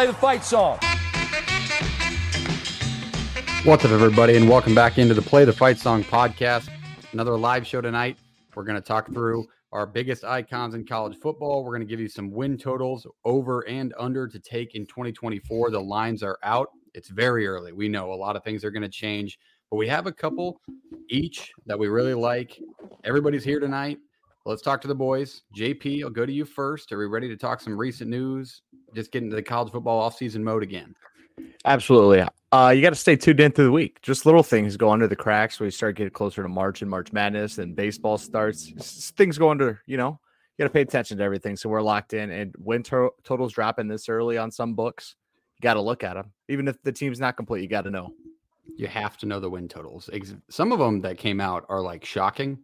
Play the fight song. What's up, everybody, and welcome back into the Play the Fight Song podcast. Another live show tonight. We're going to talk through our biggest icons in college football. We're going to give you some win totals over and under to take in 2024. The lines are out. It's very early. We know a lot of things are going to change, but we have a couple each that we really like. Everybody's here tonight. Let's talk to the boys. JP, I'll go to you first. Are we ready to talk some recent news? Just get into the college football offseason mode again. Absolutely. Uh, you got to stay tuned in through the week. Just little things go under the cracks when you start getting closer to March and March Madness and baseball starts. Things go under, you know, you got to pay attention to everything. So we're locked in and win to- totals dropping this early on some books. You got to look at them. Even if the team's not complete, you got to know. You have to know the win totals. Some of them that came out are like shocking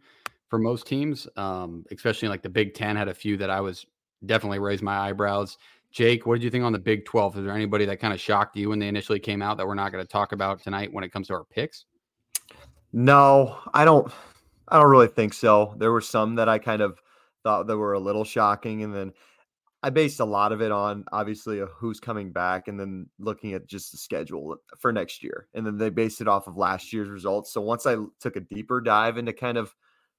for most teams, um, especially like the Big Ten had a few that I was definitely raised my eyebrows. Jake, what did you think on the Big 12? Is there anybody that kind of shocked you when they initially came out that we're not going to talk about tonight when it comes to our picks? No, I don't I don't really think so. There were some that I kind of thought that were a little shocking and then I based a lot of it on obviously who's coming back and then looking at just the schedule for next year. And then they based it off of last year's results. So once I took a deeper dive into kind of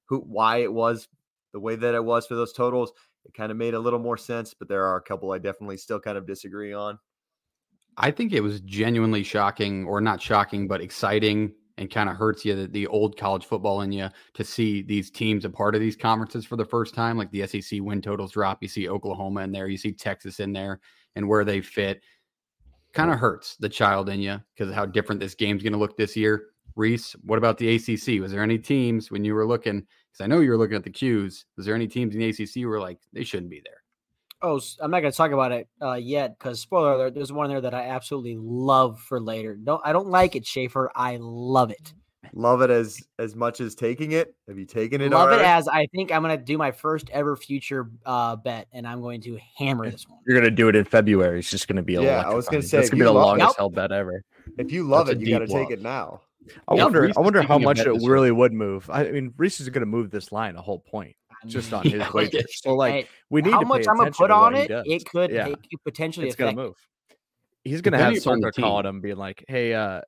who why it was the way that it was for those totals, it kind of made a little more sense, but there are a couple I definitely still kind of disagree on. I think it was genuinely shocking, or not shocking, but exciting and kind of hurts you the, the old college football in you to see these teams a part of these conferences for the first time. Like the SEC win totals drop. You see Oklahoma in there, you see Texas in there, and where they fit. Kind of hurts the child in you because of how different this game's going to look this year. Reese, what about the ACC? Was there any teams when you were looking because I know you were looking at the cues. Was there any teams in the ACC who were like they shouldn't be there? Oh, I'm not going to talk about it uh, yet because spoiler alert, there's one there that I absolutely love for later. Don't I don't like it, Schaefer. I love it. Love it as as much as taking it. Have you taken it? Love already? it as I think I'm going to do my first ever future uh, bet, and I'm going to hammer this one. You're going to do it in February. It's just going to be a yeah. I was going to say it's going to be the longest held bet ever. If you love That's it, you got to take it now. I wonder. I wonder how much it really would move. I mean, Reese is going to move this line a whole point just on his wages. So like, we need how to much I'm gonna put on it. It could, yeah. it could potentially. It's going to move. He's going to have someone calling him, being like, "Hey, uh,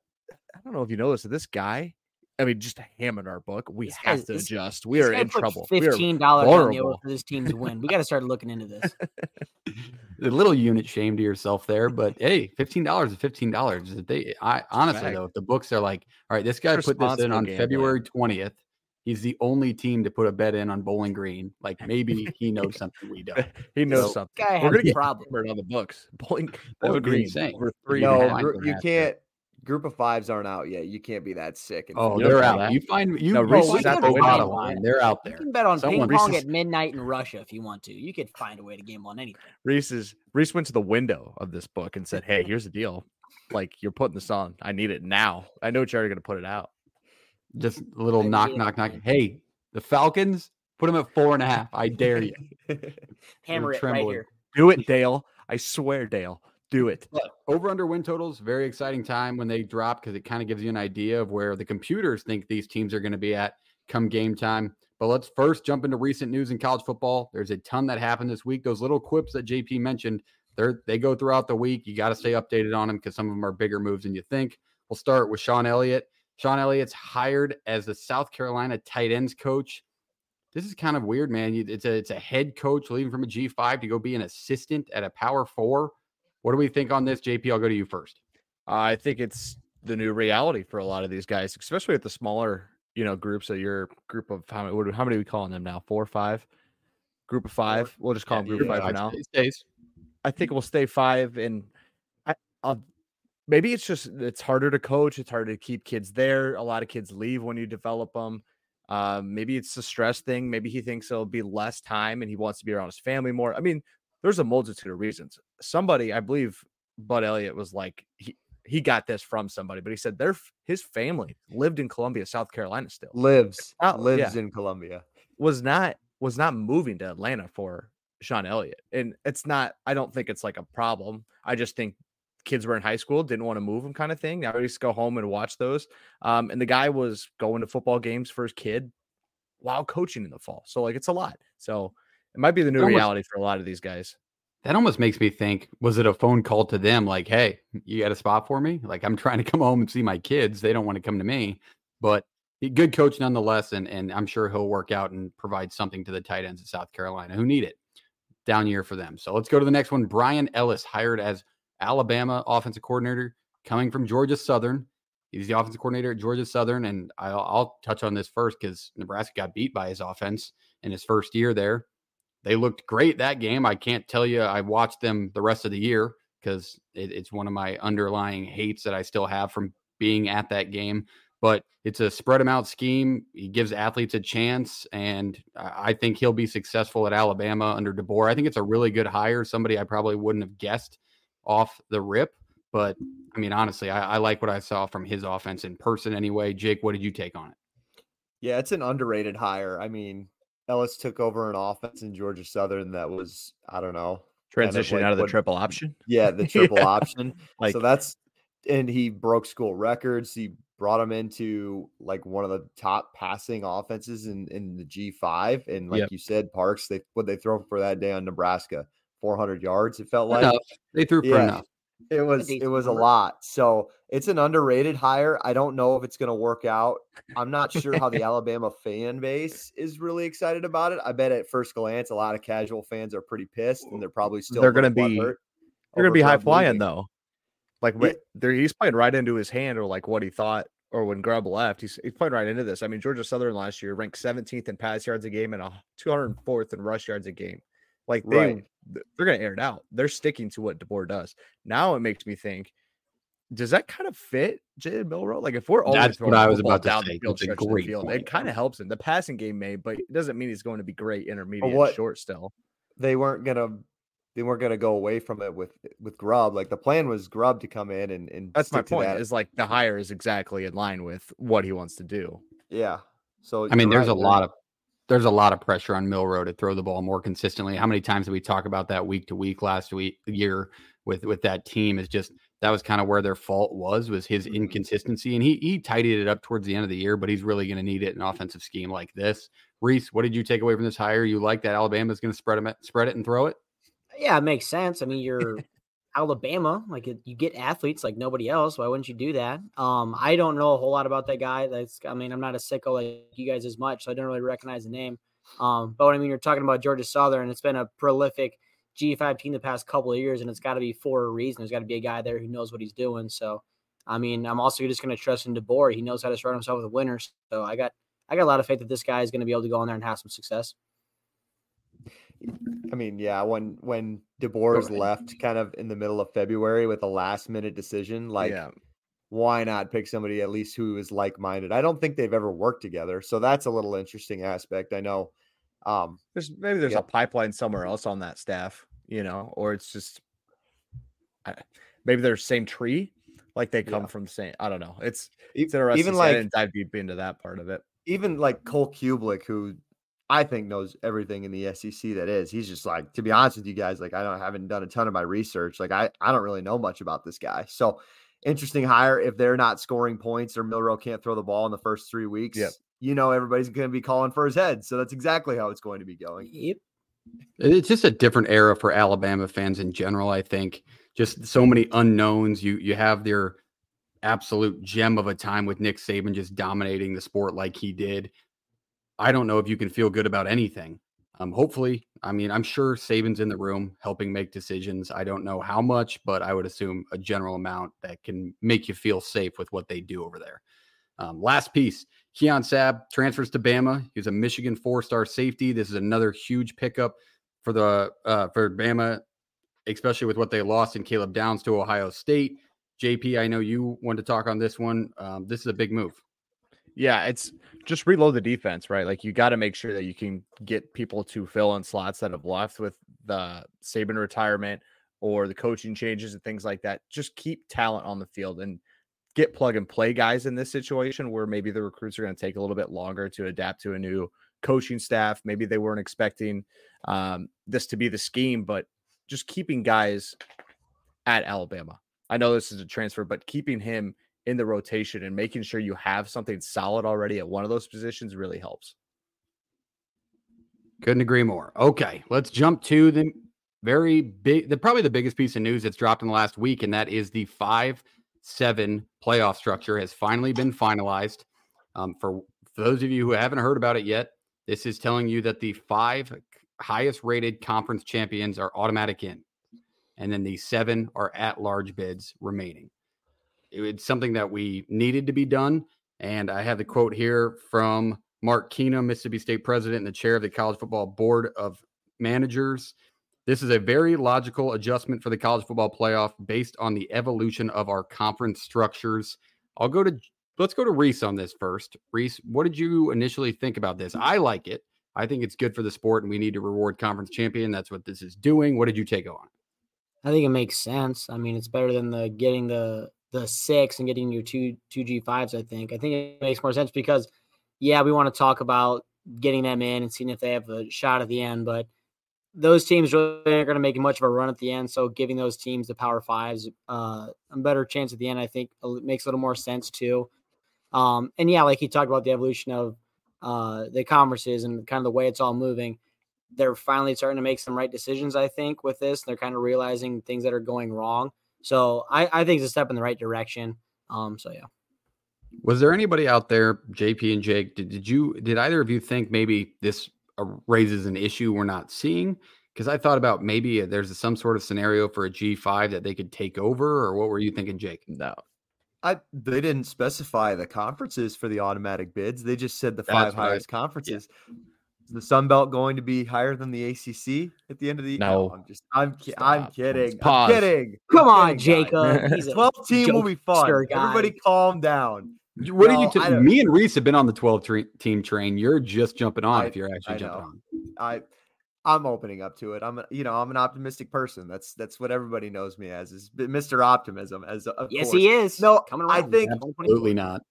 I don't know if you know this. This guy, I mean, just hammered our book. We this have to adjust. We are in trouble. Fifteen dollars on the over for this team to win. We got to start looking into this. a little unit shame to yourself there, but hey, fifteen dollars is fifteen dollars. They, I honestly though, if the books are like, all right, this guy put this in on February twentieth. He's the only team to put a bet in on Bowling Green. Like maybe he knows something we don't. he knows so, something. Guy We're gonna get problem on the books. Bowling, Bowling Green over three. No, you can't group of fives aren't out yet. You can't be that sick. oh, they're out. That. You find you no, Reese is out the window line. They're out there. You can bet on Someone, ping pong Reese's, at midnight in Russia if you want to. You could find a way to gamble on anything. Reese's Reese went to the window of this book and said, "Hey, here's the deal. Like you're putting this on. I need it now. I know you're going to put it out. Just a little I knock, knock, knock. Hey, the Falcons, put them at four and a half. I dare you. Hammer it right here. Do it, Dale. I swear, Dale. Do it. Over under win totals, very exciting time when they drop because it kind of gives you an idea of where the computers think these teams are going to be at come game time. But let's first jump into recent news in college football. There's a ton that happened this week. Those little quips that JP mentioned, they're, they go throughout the week. You got to stay updated on them because some of them are bigger moves than you think. We'll start with Shawn Elliott. Shawn Elliott's hired as the South Carolina tight ends coach. This is kind of weird, man. It's a it's a head coach leaving from a G five to go be an assistant at a Power Four. What do we think on this, JP? I'll go to you first. Uh, I think it's the new reality for a lot of these guys, especially at the smaller, you know, groups So your group of how many, how many are we calling them now? Four or five? Group of five. We'll just call yeah, them group yeah, five for now. Stays. I think we'll stay five, and I, I'll, maybe it's just it's harder to coach. It's harder to keep kids there. A lot of kids leave when you develop them. Um, maybe it's a stress thing. Maybe he thinks it'll be less time and he wants to be around his family more. I mean, there's a multitude of reasons. Somebody, I believe, Bud Elliott was like he he got this from somebody, but he said their his family lived in Columbia, South Carolina. Still lives lives yeah, in Columbia. Was not was not moving to Atlanta for Shawn Elliott, and it's not. I don't think it's like a problem. I just think kids were in high school, didn't want to move them, kind of thing. Now I used to go home and watch those. Um, and the guy was going to football games for his kid while coaching in the fall. So like it's a lot. So it might be the new reality for a lot of these guys. That almost makes me think was it a phone call to them like hey you got a spot for me? Like i'm trying to come home and see my kids they don't want to come to me. But good coach nonetheless and, and i'm sure he'll work out and provide something to the tight ends of south carolina who need it. Down year for them. So let's go to the next one. Bryan Ellis hired as alabama offensive coordinator coming from georgia southern. He's the offensive coordinator at georgia southern and i'll, I'll touch on this first because nebraska got beat by his offense in his first year there they looked great that game. I can't tell you I watched them the rest of the year because it, it's one of my underlying hates that I still have from being at that game. But it's a spread them out scheme. He gives athletes a chance, and I think he'll be successful at Alabama under DeBoer. I think it's a really good hire. Somebody I probably wouldn't have guessed off the rip. But I mean, honestly, I, I like what I saw from his offense in person anyway. Jake, what did you take on it? Yeah, it's an underrated hire. I mean, Ellis took over an offense in Georgia Southern that was, I don't know, transition kind of like out of the what, triple option. Yeah, the triple yeah. option. Like so that's and he broke school records. He brought him into like one of the top passing offenses in, in the G5. And like yep. you said, Parks, they what they throw for that day on Nebraska, 400 yards. It felt like enough. they threw for yeah. enough. It was it was a lot. So it's an underrated hire. I don't know if it's going to work out. I'm not sure how the Alabama fan base is really excited about it. I bet at first glance, a lot of casual fans are pretty pissed, and they're probably still they're going to be they're going to be high flying though. Like yeah. he's playing right into his hand, or like what he thought, or when Grubb left, he's he's playing right into this. I mean, Georgia Southern last year ranked 17th in pass yards a game and a 204th in rush yards a game. Like they right. they're going to air it out. They're sticking to what DeBoer does. Now it makes me think does that kind of fit Jalen Milroe? Like if we're always that's what I was about to say. The field, the field, it kind of helps him. The passing game may, but it doesn't mean he's going to be great intermediate what, short still. They weren't gonna they weren't gonna go away from it with with Grubb. Like the plan was Grubb to come in and, and that's my point. That. Is like the hire is exactly in line with what he wants to do. Yeah. So I mean, there's right, a lot of there's a lot of pressure on Milroe to throw the ball more consistently. How many times did we talk about that week to week last week year with with that team? Is just that was kind of where their fault was was his mm-hmm. inconsistency, and he he tidied it up towards the end of the year. But he's really going to need it in an offensive scheme like this. Reese, what did you take away from this hire? You like that Alabama's going to spread it, spread it and throw it? Yeah, it makes sense. I mean, you're Alabama, like you get athletes like nobody else. Why wouldn't you do that? Um, I don't know a whole lot about that guy. That's, I mean, I'm not a sicko like you guys as much, so I don't really recognize the name. Um, but I mean, you're talking about Georgia Southern, and it's been a prolific G5 team the past couple of years, and it's got to be for a reason. There's got to be a guy there who knows what he's doing. So, I mean, I'm also just going to trust in DeBoer. He knows how to surround himself with winners. So I got, I got a lot of faith that this guy is going to be able to go in there and have some success. I mean, yeah, when when DeBoer's left kind of in the middle of February with a last minute decision, like yeah. why not pick somebody at least who is like minded? I don't think they've ever worked together. So that's a little interesting aspect. I know um there's maybe there's a pipeline somewhere else on that staff, you know, or it's just maybe they're same tree, like they come yeah. from same. I don't know. It's it's interesting. Even like i dive deep into that part of it. Even like Cole Cubelic, who I think knows everything in the SEC that is. He's just like, to be honest with you guys, like I don't haven't done a ton of my research. Like I, I don't really know much about this guy. So interesting hire. If they're not scoring points or Milroe can't throw the ball in the first three weeks, yep. You know everybody's going to be calling for his head. So that's exactly how it's going to be going. Yep. It's just a different era for Alabama fans in general. I think just so many unknowns. You you have their absolute gem of a time with Nick Saban just dominating the sport like he did. I don't know if you can feel good about anything. Um, hopefully, I mean, I'm sure Saban's in the room helping make decisions. I don't know how much, but I would assume a general amount that can make you feel safe with what they do over there. Um, last piece Keon Sabb transfers to Bama. He's a Michigan four star safety. This is another huge pickup for the uh, for Bama, especially with what they lost in Caleb Downs to Ohio State. JP, I know you want to talk on this one. Um, this is a big move. Yeah, it's just reload the defense, right? Like you got to make sure that you can get people to fill in slots that have left with the Saban retirement or the coaching changes and things like that. Just keep talent on the field and get plug and play guys in this situation where maybe the recruits are going to take a little bit longer to adapt to a new coaching staff. Maybe they weren't expecting um, this to be the scheme, but just keeping guys at Alabama. I know this is a transfer, but keeping him in the rotation and making sure you have something solid already at one of those positions really helps. Couldn't agree more. Okay, let's jump to the very big, the probably the biggest piece of news that's dropped in the last week, and that is the five seven playoff structure has finally been finalized. Um, for, for those of you who haven't heard about it yet, this is telling you that the five highest rated conference champions are automatic in, and then the seven are at large bids remaining. It's something that we needed to be done. And I have the quote here from Mark Keenum, Mississippi State president and the chair of the College Football Board of Managers. This is a very logical adjustment for the college football playoff based on the evolution of our conference structures. I'll go to let's go to Reese on this first. Reese, what did you initially think about this? I like it. I think it's good for the sport and we need to reward conference champion. That's what this is doing. What did you take on? I think it makes sense. I mean, it's better than the getting the the six and getting your two two G fives. I think. I think it makes more sense because, yeah, we want to talk about getting them in and seeing if they have a shot at the end, but those teams really aren't going to make much of a run at the end. So giving those teams the power fives uh, a better chance at the end, I think makes a little more sense too. Um, and yeah, like he talked about the evolution of uh, the conferences and kind of the way it's all moving. They're finally starting to make some right decisions, I think, with this. They're kind of realizing things that are going wrong. So I, I think it's a step in the right direction. Um, so yeah. Was there anybody out there, JP and Jake? Did, did you did either of you think maybe this raises an issue we're not seeing? Because I thought about maybe uh, there's some sort of scenario for a G5 that they could take over, or what were you thinking, Jake? No, I they didn't specify the conferences for the automatic bids. They just said the five highest conferences. Yeah. Is the Sun Belt going to be higher than the ACC at the end of the year? No, no I'm just I'm I'm kidding. I'm kidding. Come I'm on, kidding, Jacob. Twelve team will be fun. Everybody, calm down. What no, did you? T- me and Reese have been on the 12 tra- team train. You're just jumping on I, if you're actually jumping on. I I'm opening up to it. I'm a, you know I'm an optimistic person. That's that's what everybody knows me as is Mr. Optimism. As yes, course. he is. No, coming around. I think absolutely not.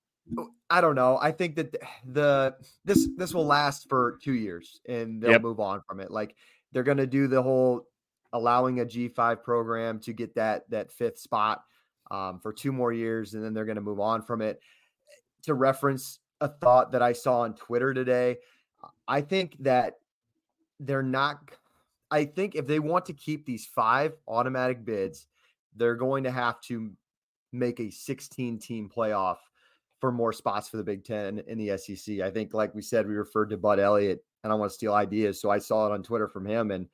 I don't know. I think that the this this will last for two years and they'll yep. move on from it. Like they're going to do the whole allowing a G5 program to get that that fifth spot um, for two more years, and then they're going to move on from it to reference a thought that I saw on Twitter today. I think that they're not, I think if they want to keep these five automatic bids, they're going to have to make a 16 team playoff for more spots for the Big Ten in the SEC. I think, like we said, we referred to Bud Elliott, and I want to steal ideas. So I saw it on Twitter from him. And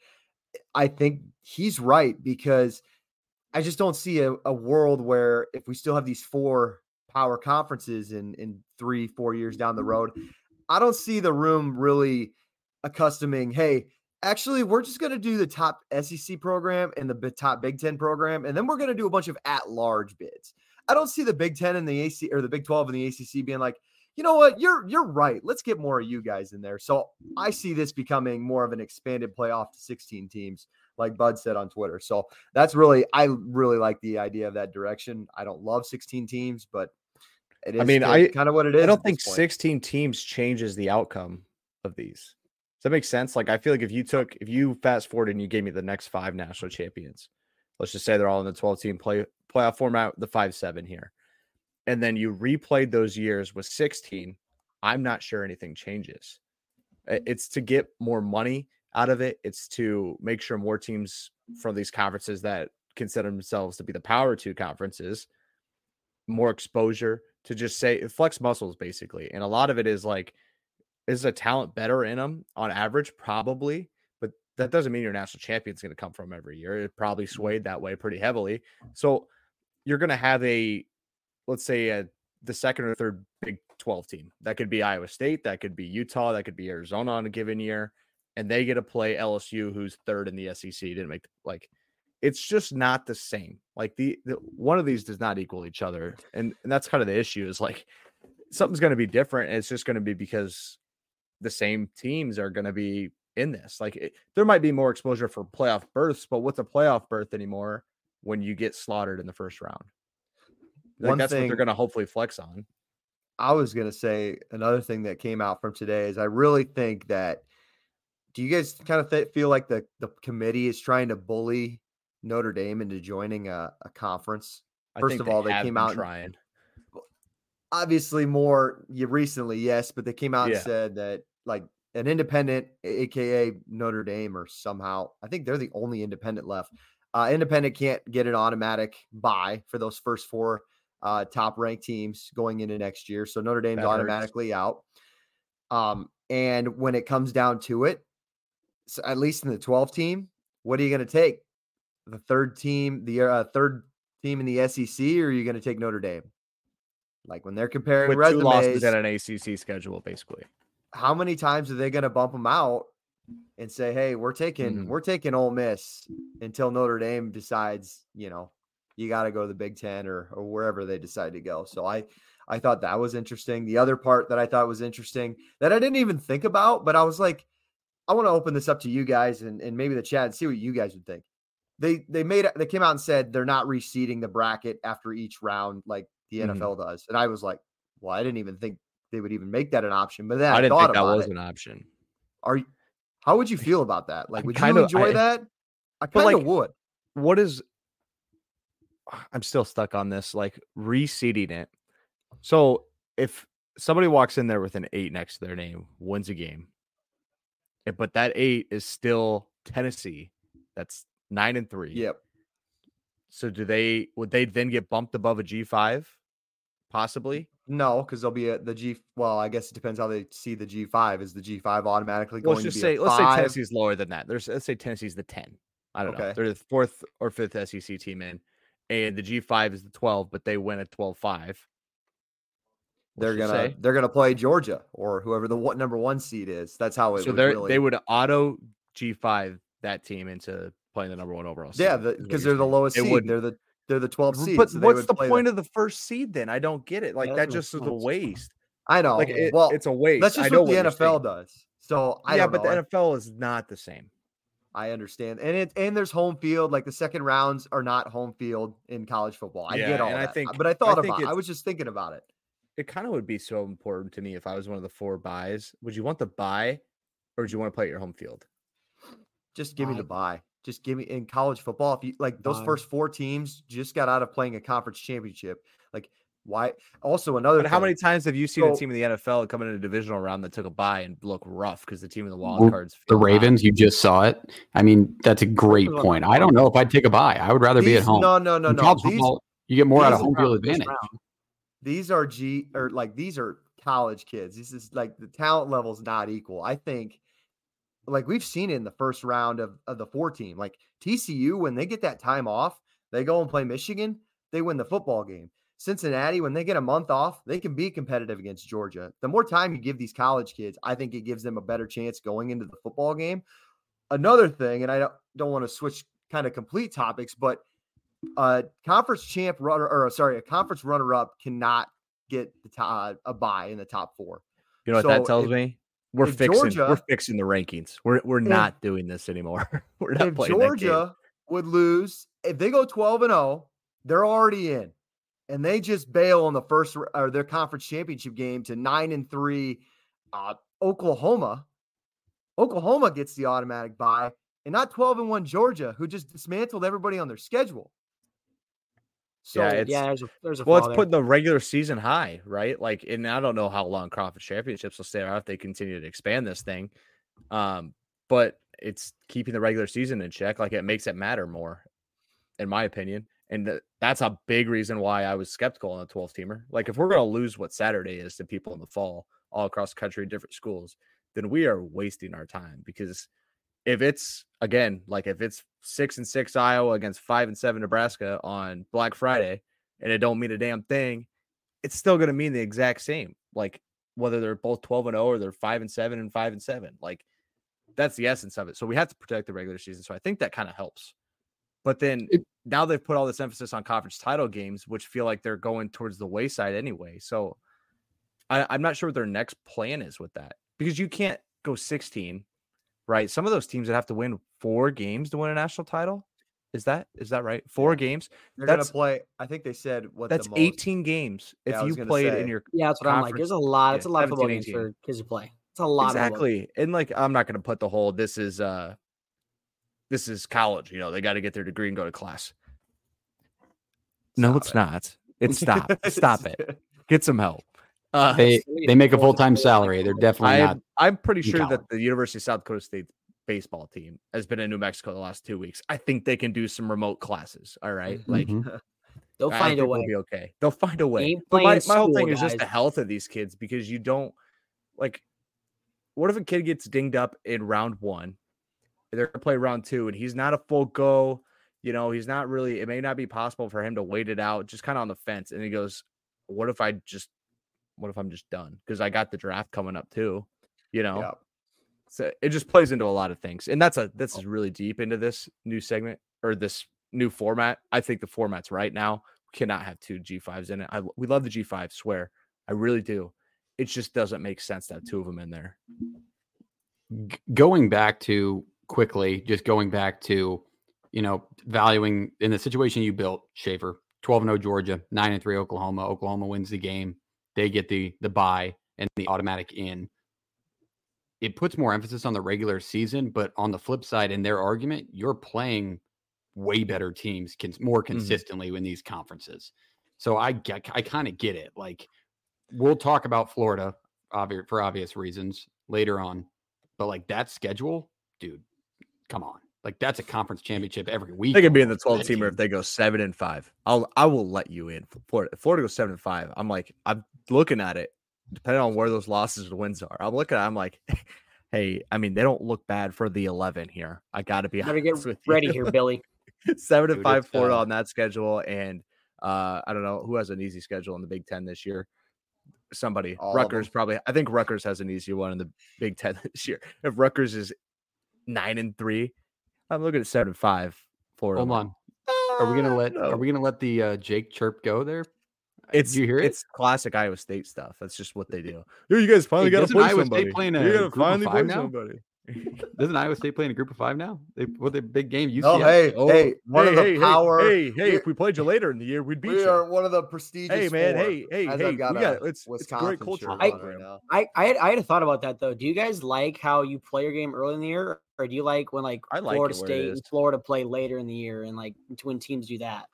I think he's right because I just don't see a, a world where if we still have these four power conferences in in three four years down the mm-hmm. road i don't see the room really accustoming hey actually we're just going to do the top sec program and the top big 10 program and then we're going to do a bunch of at large bids. I don't see the big 10 and the ac or the big 12 and the acc being like you know what? You're you're right. Let's get more of you guys in there. So i see this becoming more of an expanded playoff to 16 teams like Bud said on Twitter. So that's really, I really like the idea of that direction. I don't love 16 teams, but I mean, I kind of what it is. I don't think 16 teams changes the outcome of these. Does that make sense? Like, I feel like if you took, if you fast forward and you gave me the next five national champions, let's just say they're all in the 12 team play playoff format, the five seven here, and then you replayed those years with 16, I'm not sure anything changes. It's to get more money out of it. It's to make sure more teams from these conferences that consider themselves to be the power two conferences, more exposure to just say flex muscles basically. And a lot of it is like, is a talent better in them on average? Probably, but that doesn't mean your national champion is going to come from every year. It probably mm-hmm. swayed that way pretty heavily. So you're going to have a, let's say, a, the second or third Big 12 team. That could be Iowa State, that could be Utah, that could be Arizona on a given year, and they get to play LSU, who's third in the SEC. Didn't make like it's just not the same. Like the, the one of these does not equal each other, and, and that's kind of the issue. Is like something's going to be different. And it's just going to be because the same teams are going to be in this. Like it, there might be more exposure for playoff berths, but what's a playoff berth anymore when you get slaughtered in the first round? Like One that's thing, what they're going to hopefully flex on. I was going to say another thing that came out from today is I really think that. Do you guys kind of feel like the the committee is trying to bully Notre Dame into joining a, a conference. First of all, they, came out trying. And, obviously, more recently, yes, but they came out yeah. and said that like an independent, aka Notre Dame, or somehow I think they're the only independent left. Uh, independent can't get an automatic bye for those first four uh, top ranked teams going into next year. So Notre Dame's automatically out. Um, and when it comes down to it, so at least in the 12 team, what are you going to take? The third team, the uh, third team in the SEC, or are you going to take Notre Dame? Like when they're comparing With two resumes, losses and an ACC schedule, basically. how many times are they going to bump them out and say, "Hey, we're taking Mhm. we're taking Ole Miss until Notre Dame decides, you know, you got to go to the Big Ten or or wherever they decide to go." So I I thought that was interesting. The other part that I thought was interesting that I didn't even think about, but I was like, I want to open this up to you guys and, and maybe the chat and see what you guys would think. They they made they came out and said they're not reseeding the bracket after each round like the Mhm. NFL does, and I was like, well, I didn't even think they would even make that an option. But then I, I didn't thought think that was it. an option. Are you? How would you feel about that? Like, would kinda- you enjoy I- that? I kind of like, would. What is I'm still stuck on this, like reseeding it. So if somebody walks in there with an eight next to their name, wins a game, eh, but that eight is still Tennessee, that's nine and three. Yep. So do they would they then get bumped above a G five? Possibly. No, because they'll be at the G. Well, I guess it depends how they see the G five. Is the G five automatically going let's just to be say a let's say? Tennessee's lower than that. There's let's say Tennessee's the 10. I don't know. They're the fourth or fifth SEC team in, and the G5 is the 12, but they win at 12-5. they're gonna say. they're gonna play Georgia or whoever the what number one seed is. That's how it so would they really. they would auto G5 that team into playing the number one overall. yeah, seed, is what because you're they're the lowest They seed. wouldn't. They're the they're the 12 seed. But so what's the play point of the first seed then? I don't get it. Like that that just is a waste. I know. Like it, well, it's a waste. that's I just know what the NFL saying. does. So I yeah, don't but know. the NFL is not the same. I understand. And it and there's home field. Like the second rounds are not home field in college football. I Yeah, get all and I think- but I I thought think about it. I was just thinking about it. it kind of would be so important to me if I was one of the four byes. Would you want the bye or would you want to play at your home field? Just give me the bye. Just give me in college football. If you like those Bye. first four teams just got out of playing a conference championship. Like why also another But how many times have you seen a team in the NFL come in a divisional round that took a bye and look rough because the team in the wild cards? The feel hot? Ravens, you just saw it. I mean, that's a great was point. I don't know if I'd take a bye. I would rather be at home. No, no, no, In no. These football, you get more out of home field advantage. round. these are G or like these are college kids. This is like the talent level's not equal. I think like we've seen it in the first round of, of the four team. Like TCU, when they get that time off, they go and play Michigan, they win the football game. Cincinnati, when they get a month off, they can be competitive against Georgia. The more time you give these college kids, I think it gives them a better chance going into the football game. Another thing, and I don't, don't want to switch kind of complete topics, but a conference champ runner or sorry, a conference runner up cannot get the top, uh, a bye in the top four. You know what So that tells me? We're if fixing. we're fixing the rankings. We're we're not doing this anymore. we're not if playing. Georgia would lose, if they go 12 and 0, they're already in. And they just bail on the first or their conference championship game to 9 and 3 uh, Oklahoma. Oklahoma gets the automatic bye and not 12 and 1 Georgia who just dismantled everybody on their schedule. So Yeah, it's- yeah, there's a there's a Well, it's there. putting the regular season high, right? Like, and I don't know how long conference championships will stay out if they continue to expand this thing. Um, but it's keeping the regular season in check. Like, it makes it matter more, in my opinion. And th- that's a big reason why I was skeptical on the 12 teamer. Like, if we're going to lose what Saturday is to people in the fall, all across the country, different schools, then we are wasting our time because if it's again like if it's six and six Iowa against five and seven Nebraska on Black Friday and it don't mean a damn thing, it's still going to mean the exact same. Like whether they're both 12 and 0 or they're 5 and 7 and 5 and 7. Like that's the essence of it. So we have to protect the regular season. So I think that kind of helps. But then It- now they've put all this emphasis on conference title games, which feel like they're going towards the wayside anyway. So I, I'm not sure what their next plan is with that because you can't go 16, right? Some of those teams that have to win four games to win a national title. Is that is that right? Four games. they're going that's- to play I think they said what That's the most, 18 games. If was you played say. in your yeah, that's what I'm like. There's a lot. It's yeah, a lot of football games 18. for kids to play. It's a lot. Of exactly and like i'm not going to put the whole this is uh this is college you know they got to get their degree and go to class no it's it. not it's stop stop it get some help Uh, They they make a full time salary. They're definitely I'm, not. I'm pretty sure college. that the University of South Dakota State baseball team has been in New Mexico the last two weeks. I think they can do some remote classes. All right? like Mhm. They'll I- I find a think we'll way. be okay. They'll find a way. But my, playing my whole school, thing is just the health of these kids because you don't like. What if a kid gets dinged up in round one? They're gonna play round two, and he's not a full go. You know, he's not really. It may not be possible for him to wait it out, just kind of on the fence. And he goes, "What if I just? What if I'm just done? Because I got the draft coming up too. You know, Yeah. so it just plays into a lot of things, and that's a this is oh. really deep into this new segment or this new format. I think the format's right now. Cannot have two G5s in it. I we love the G5, swear, I really do. It just doesn't make sense to have two of them in there. G- going back to quickly, just going back to, you know, valuing in the situation you built, Schaefer, 12 0 Georgia, 9 and 3 Oklahoma. Oklahoma wins the game. They get the the bye and the automatic in. It puts more emphasis on the regular season, but on the flip side, in their argument, you're playing way better teams cons- more mm-hmm. consistently in these conferences. So I get, I kind of get it. Like we'll talk about Florida for obvious reasons later on, but like that schedule, dude, come on. Like that's a conference championship every week. They could be in the almost 12 for teamer if they go seven and five. I'll I will let you in. Florida. If Florida goes seven and five, I'm like, I'm looking at it, depending on where those losses and wins are. I'm looking at it, I'm like, hey, I mean, they don't look bad for the 11 here. I gotta be Better get honest with you. ready here, Billy. seven and five Florida on that schedule, and uh, I don't know who has an easy schedule in the Big Ten this year. Somebody, All Rutgers probably. I think Rutgers has an easy one in the Big Ten this year. If Rutgers is nine and three, I'm looking at seven and five. Florida. Hold on. Are we gonna Uh, let no. are we gonna let the uh, Jake chirp go there? It's Do you hear it? It's classic Iowa State stuff. That's just what they do. Yo, you guys finally Hey, got to play Iowa somebody. play in a you gotta finally play now? somebody. Doesn't Iowa State play in a group of five now? They what the big game UCF. Oh, hey, Oh, hey, one hey, of the hey, power. Hey, hey, hey, if we played you later in the year, we'd beat we you. are one of the prestigious. hey, man. four, Hey, hey, hey. I've We got got, it's, it's great culture shirt on program. right now. I, I had I had a thought about that though. Do you guys like how you play your game early in the year, or do you like when like I like Florida it where it State and Florida play later in the year, and like when teams do that?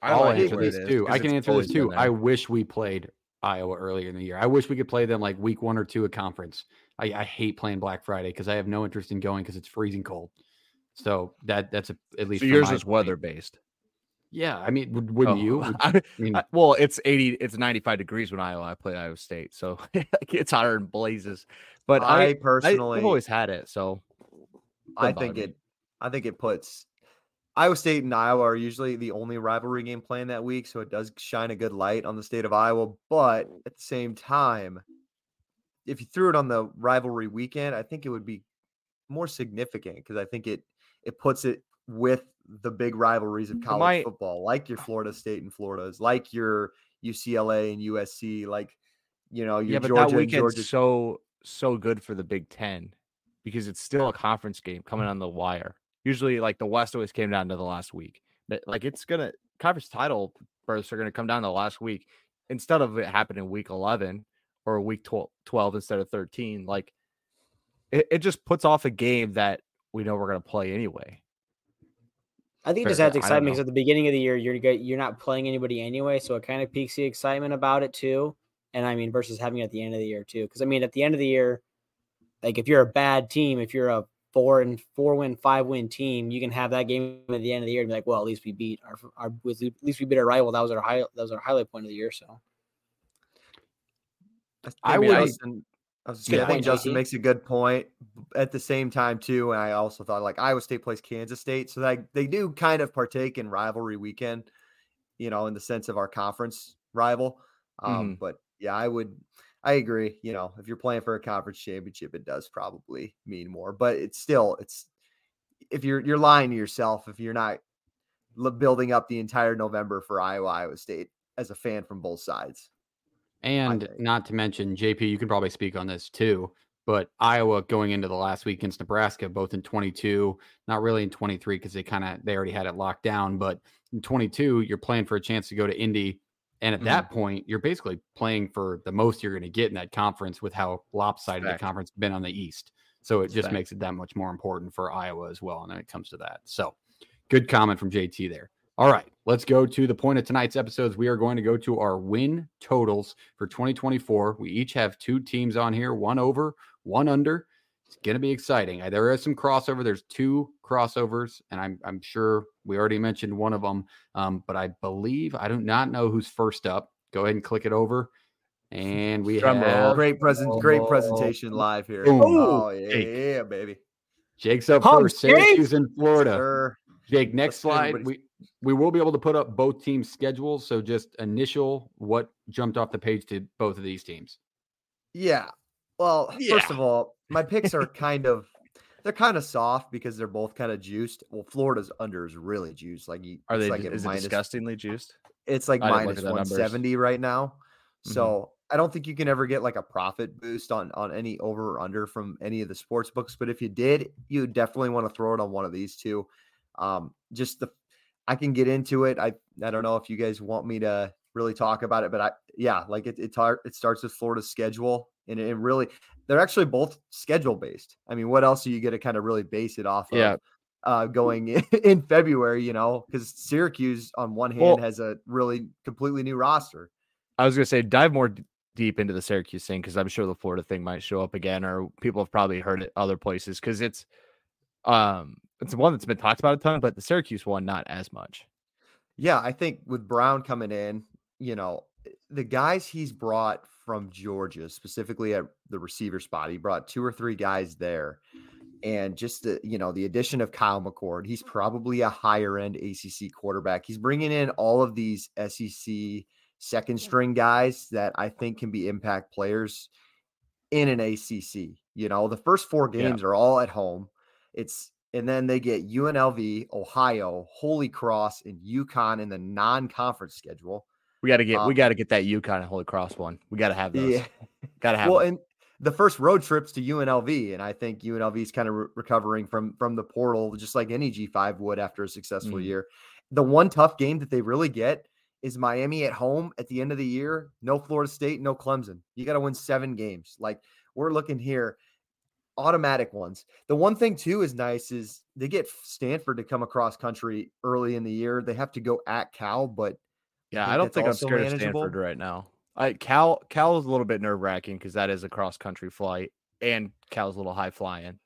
I I'll like answer this is, too. 'cause I can answer this too. I wish we played Iowa earlier in the year. I wish we could play them like week one or two of conference. I, I hate playing Black Friday because I have no interest in going because it's freezing cold. So that that's a, at least So yours is weather based. Yeah, I mean, would- wouldn't Oh, you? Would- I, I mean, I- well, it's 80, it's 95 degrees when Iowa I play Iowa State. So it's hotter and blazes. But I, I I, personally, have always had it. So I think bother me. it. I think it puts Iowa State and Iowa are usually the only rivalry game playing that week, so it does shine a good light on the state of Iowa. But at the same time, if you threw it on the rivalry weekend, I think it would be more significant because I think it it puts it with the big rivalries of college my- football, like your Florida State and Florida's, like your UCLA and USC, like you know your yeah, but Georgia that and weekend's Georgia. so so good for the Big Ten because it's still a conference game coming on the wire. Usually, like the West always came down to the last week, but like it's gonna conference title berths are gonna come down to the last week instead of it happening week eleven or week 12, 12 instead of thirteen. Like it, it just puts off a game that we know we're gonna play anyway. I think it just adds excitement because at the beginning of the year you're you're not playing anybody anyway, so it kind of piques the excitement about it too. And I mean, versus having it at the end of the year too, because I mean, at the end of the year, like if you're a bad team, if you're a four and four win, five win team, you can have that game at the end of the year and be like, well, at least we beat our, our at least we beat our rival. That was our high, that was our highlight point of the year. So I would- I, was gonna I think Justin makes a good point. At the same time, too, and I also thought like Iowa State plays Kansas State, so like they do kind of partake in rivalry weekend, you know, in the sense of our conference rival. Um, Mhm. But yeah, I would, I agree. You know, if you're playing for a conference championship, it does probably mean more. But it's still, it's if you're you're lying to yourself if you're not building up the entire November for Iowa Iowa State as a fan from both sides. And not to mention, JP, you can probably speak on this too. But Iowa going into the last week against Nebraska, both in 22, not really in 23 because they kind of they already had it locked down. But in 22, you're playing for a chance to go to Indy, and at mm-hmm. that point, you're basically playing for the most you're going to get in that conference with how lopsided Fact. the conference been on the East. So it just Fact. makes it that much more important for Iowa as well. And then it comes to that. So good comment from JT there. All right, let's go to the point of tonight's episodes. We are going to go to our win totals for 2024. We each have two teams on here, one over, one under. It's going to be exciting. There is some crossover. There's two crossovers, and I'm I'm sure we already mentioned one of them. Um, but I believe I do not know who's first up. Go ahead and click it over, and we Drum roll. have Great present, great presentation live here. Boom. Oh yeah, Jake. yeah, baby. Jake's up Pump first. Jake! Syracuse in Florida. Sir. Jake, next Let's slide. everybody's- We we will be able to put up both teams' schedules. So just initial what jumped off the page to both of these teams. Yeah. Well, first of all, my picks are kind of they're kind of soft because they're both kind of juiced. Well, Florida's under is really juiced. Like you, Are they? like at is it minus- disgustingly juiced? It's like I didn't look minus at the numbers. 170 right now. So I don't think you can ever get like a profit boost on on any over or under from any of the sports books. But if you did, you definitely want to throw it on one of these two. Um, just the I can get into it. I I don't know if you guys want me to really talk about it, but I yeah, like it it, tar- it starts with Florida's schedule, and it really they're actually both schedule based. I mean, what else are you going to kind of really base it off of? Yeah. Uh, going in, in February, you know, because Syracuse on one hand Well- has a really completely new roster. I was gonna say dive more d- deep into the Syracuse thing because I'm sure the Florida thing might show up again, or people have probably heard it other places because it's um it's one that's been talked about a ton, but the Syracuse one not as much. Yeah, I think with Brown coming in, you know, eh, the guys he's brought from Georgia, specifically at the receiver spot, he brought two or three guys there. And just the, you know, the addition of Kyle McCord, he's probably a higher end ACC quarterback. He's bringing in all of these SEC second string guys that I think can be impact players in an ACC. You know, the first four Yeah. games are all at home. It's and then they get UNLV, Ohio, Holy Cross, and UConn in the non-conference schedule. We got to get we Um, got to get that UConn and Holy Cross one. We got to have those. Yeah. Got to have. Well, them. and the first road trips to UNLV, and I think UNLV is kind of re- recovering from from the portal, just like any G5 would after a successful Mhm. year. The one tough game that they really get is Miami at home at the end of the year. No Florida State, no Clemson. You got to win seven games. Like we're looking here, automatic ones. The one thing too is nice is they get Stanford to come across country early in the year. They have to go at Cal, but yeah, think I don't think I'm scared manageable? of Stanford right now. I Cal Cal is a little bit nerve wracking because that is a cross country flight, and Cal's a little high flying.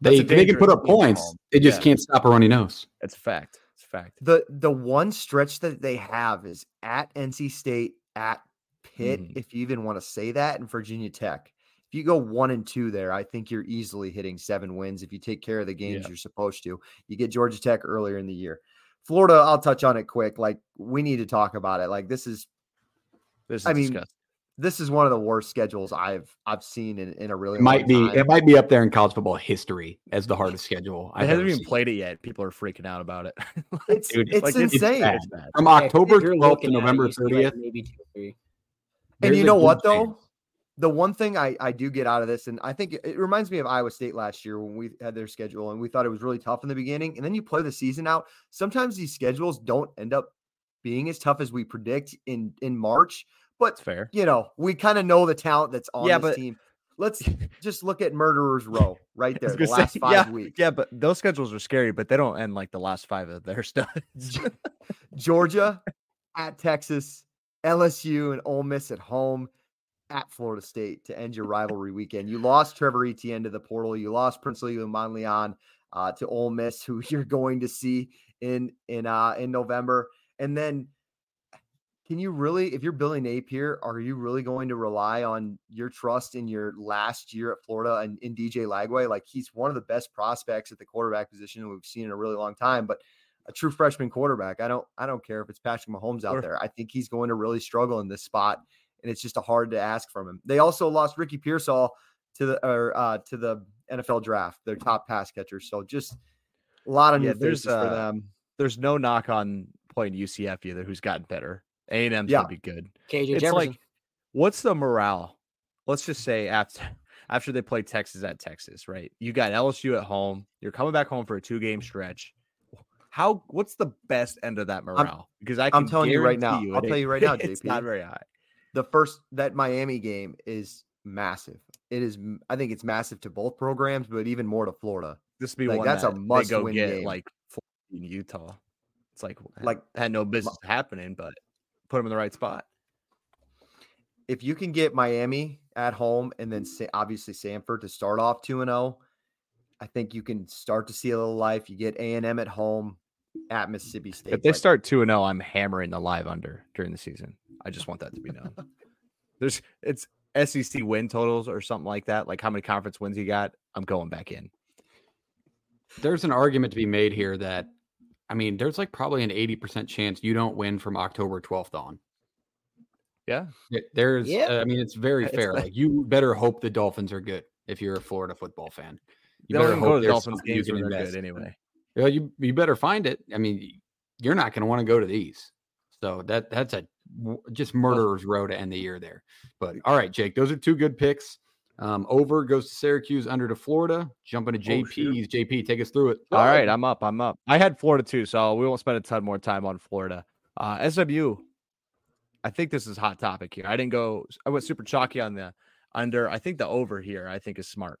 They they can put up points. They just Yeah. can't stop a runny nose. It's a fact. It's a fact. the the one stretch that they have is at NC State, at Pitt, Mhm. if you even want to say that, and Virginia Tech. If you go one and two there, I think you're easily hitting seven wins if you take care of the games Yeah. you're supposed to. You get Georgia Tech earlier in the year. Florida, I'll touch on it quick. Like we need to talk about it. Like this is This is I mean, disgusting. this is one of the worst schedules I've I've seen in, in a really It might be time. it might be up there in college football history as the hardest schedule. I I've haven't even seen. played it yet. People are freaking out about it. It's Dude, it's Like, insane. bad. It's. From October you're 12th to looking at it, November you see, like, 30th. maybe two or three. and you know what though? chance. The one thing I, I do get out of this, and I think it, it reminds me of Iowa State last year when we had their schedule and we thought it was really tough in the beginning. And then you play the season out. Sometimes these schedules don't end up being as tough as we predict in in March. But It's fair. you know, we kind of know the talent that's on Yeah, this but- team. Let's just look at Murderers Row right there, the last say, five yeah, weeks. Yeah, but those schedules are scary, but they don't end like the last five of their studs. Georgia at Texas, LSU and Ole Miss at home, at Florida State to end your rivalry weekend. You lost Trevor Etienne to the portal. You lost Princely Umanmielen uh, to Ole Miss, who you're going to see in in uh, in November. And then, can you really, if you're Billy Napier, are you really going to rely on your trust in your last year at Florida and in DJ Lagway? Like he's one of the best prospects at the quarterback position we've seen in a really long time, but a true freshman quarterback. I don't I don't care if it's Patrick Mahomes out Sure. there. I think he's going to really struggle in this spot, and it's just a hard to ask from him. They also lost Ricky Pearsall to the or uh, to the NFL draft, their top pass catcher. So just a lot of Yeah, new there's, faces for uh, them. There's no knock on playing UCF either, who's gotten better. A and M's Yeah. gonna be good. KJ It's Jefferson. like, what's the morale? Let's just say after after they play Texas at Texas, right? You got LSU at home. You're coming back home for a two game stretch. How? What's the best end of that morale? because I I'm telling you right now. you I'll it tell you right now, it's JP. not very high. The first that Miami game is massive. It is, I think it's massive to both programs, but even more to Florida. This would be Like, that's a that they go must-win get game. like in Utah. It's like Like had no business happening, but put them in the right spot. if you can get Miami at home and then obviously Samford to start off 2 and 0, I think you can start to see a little life. You get A&M at home at Mississippi State. If they like, start 2 and 0, I'm hammering the live under during the season. I just want that to be known. There's it's SEC win totals or something like that. Like how many conference wins you got? I'm going back in. There's an argument to be made here that, I mean, there's like probably an 80% chance you don't win from October 12th on. Yeah. There- There's, Yeah. uh, I mean, it's very It's fair. like- Like you better hope the Dolphins are good if you're a Florida football fan. You You better don't go to the Dolphins games can when they're good in. Anyway. Well, you you better find it. I mean, you're not going to want to go to these. So that that's a just murderer's row to end the year there. But all right, Jake, those are two good picks. Um, over goes to Syracuse, under to Florida. Jumping to Oh. JP's. JP, take us through it. All right, I'm up. I'm up. I had Florida too, so we won't spend a ton more time on Florida. Uh, SMU, I think this is hot topic here. I didn't go. I went super chalky on the under. I think the over here. I think is smart.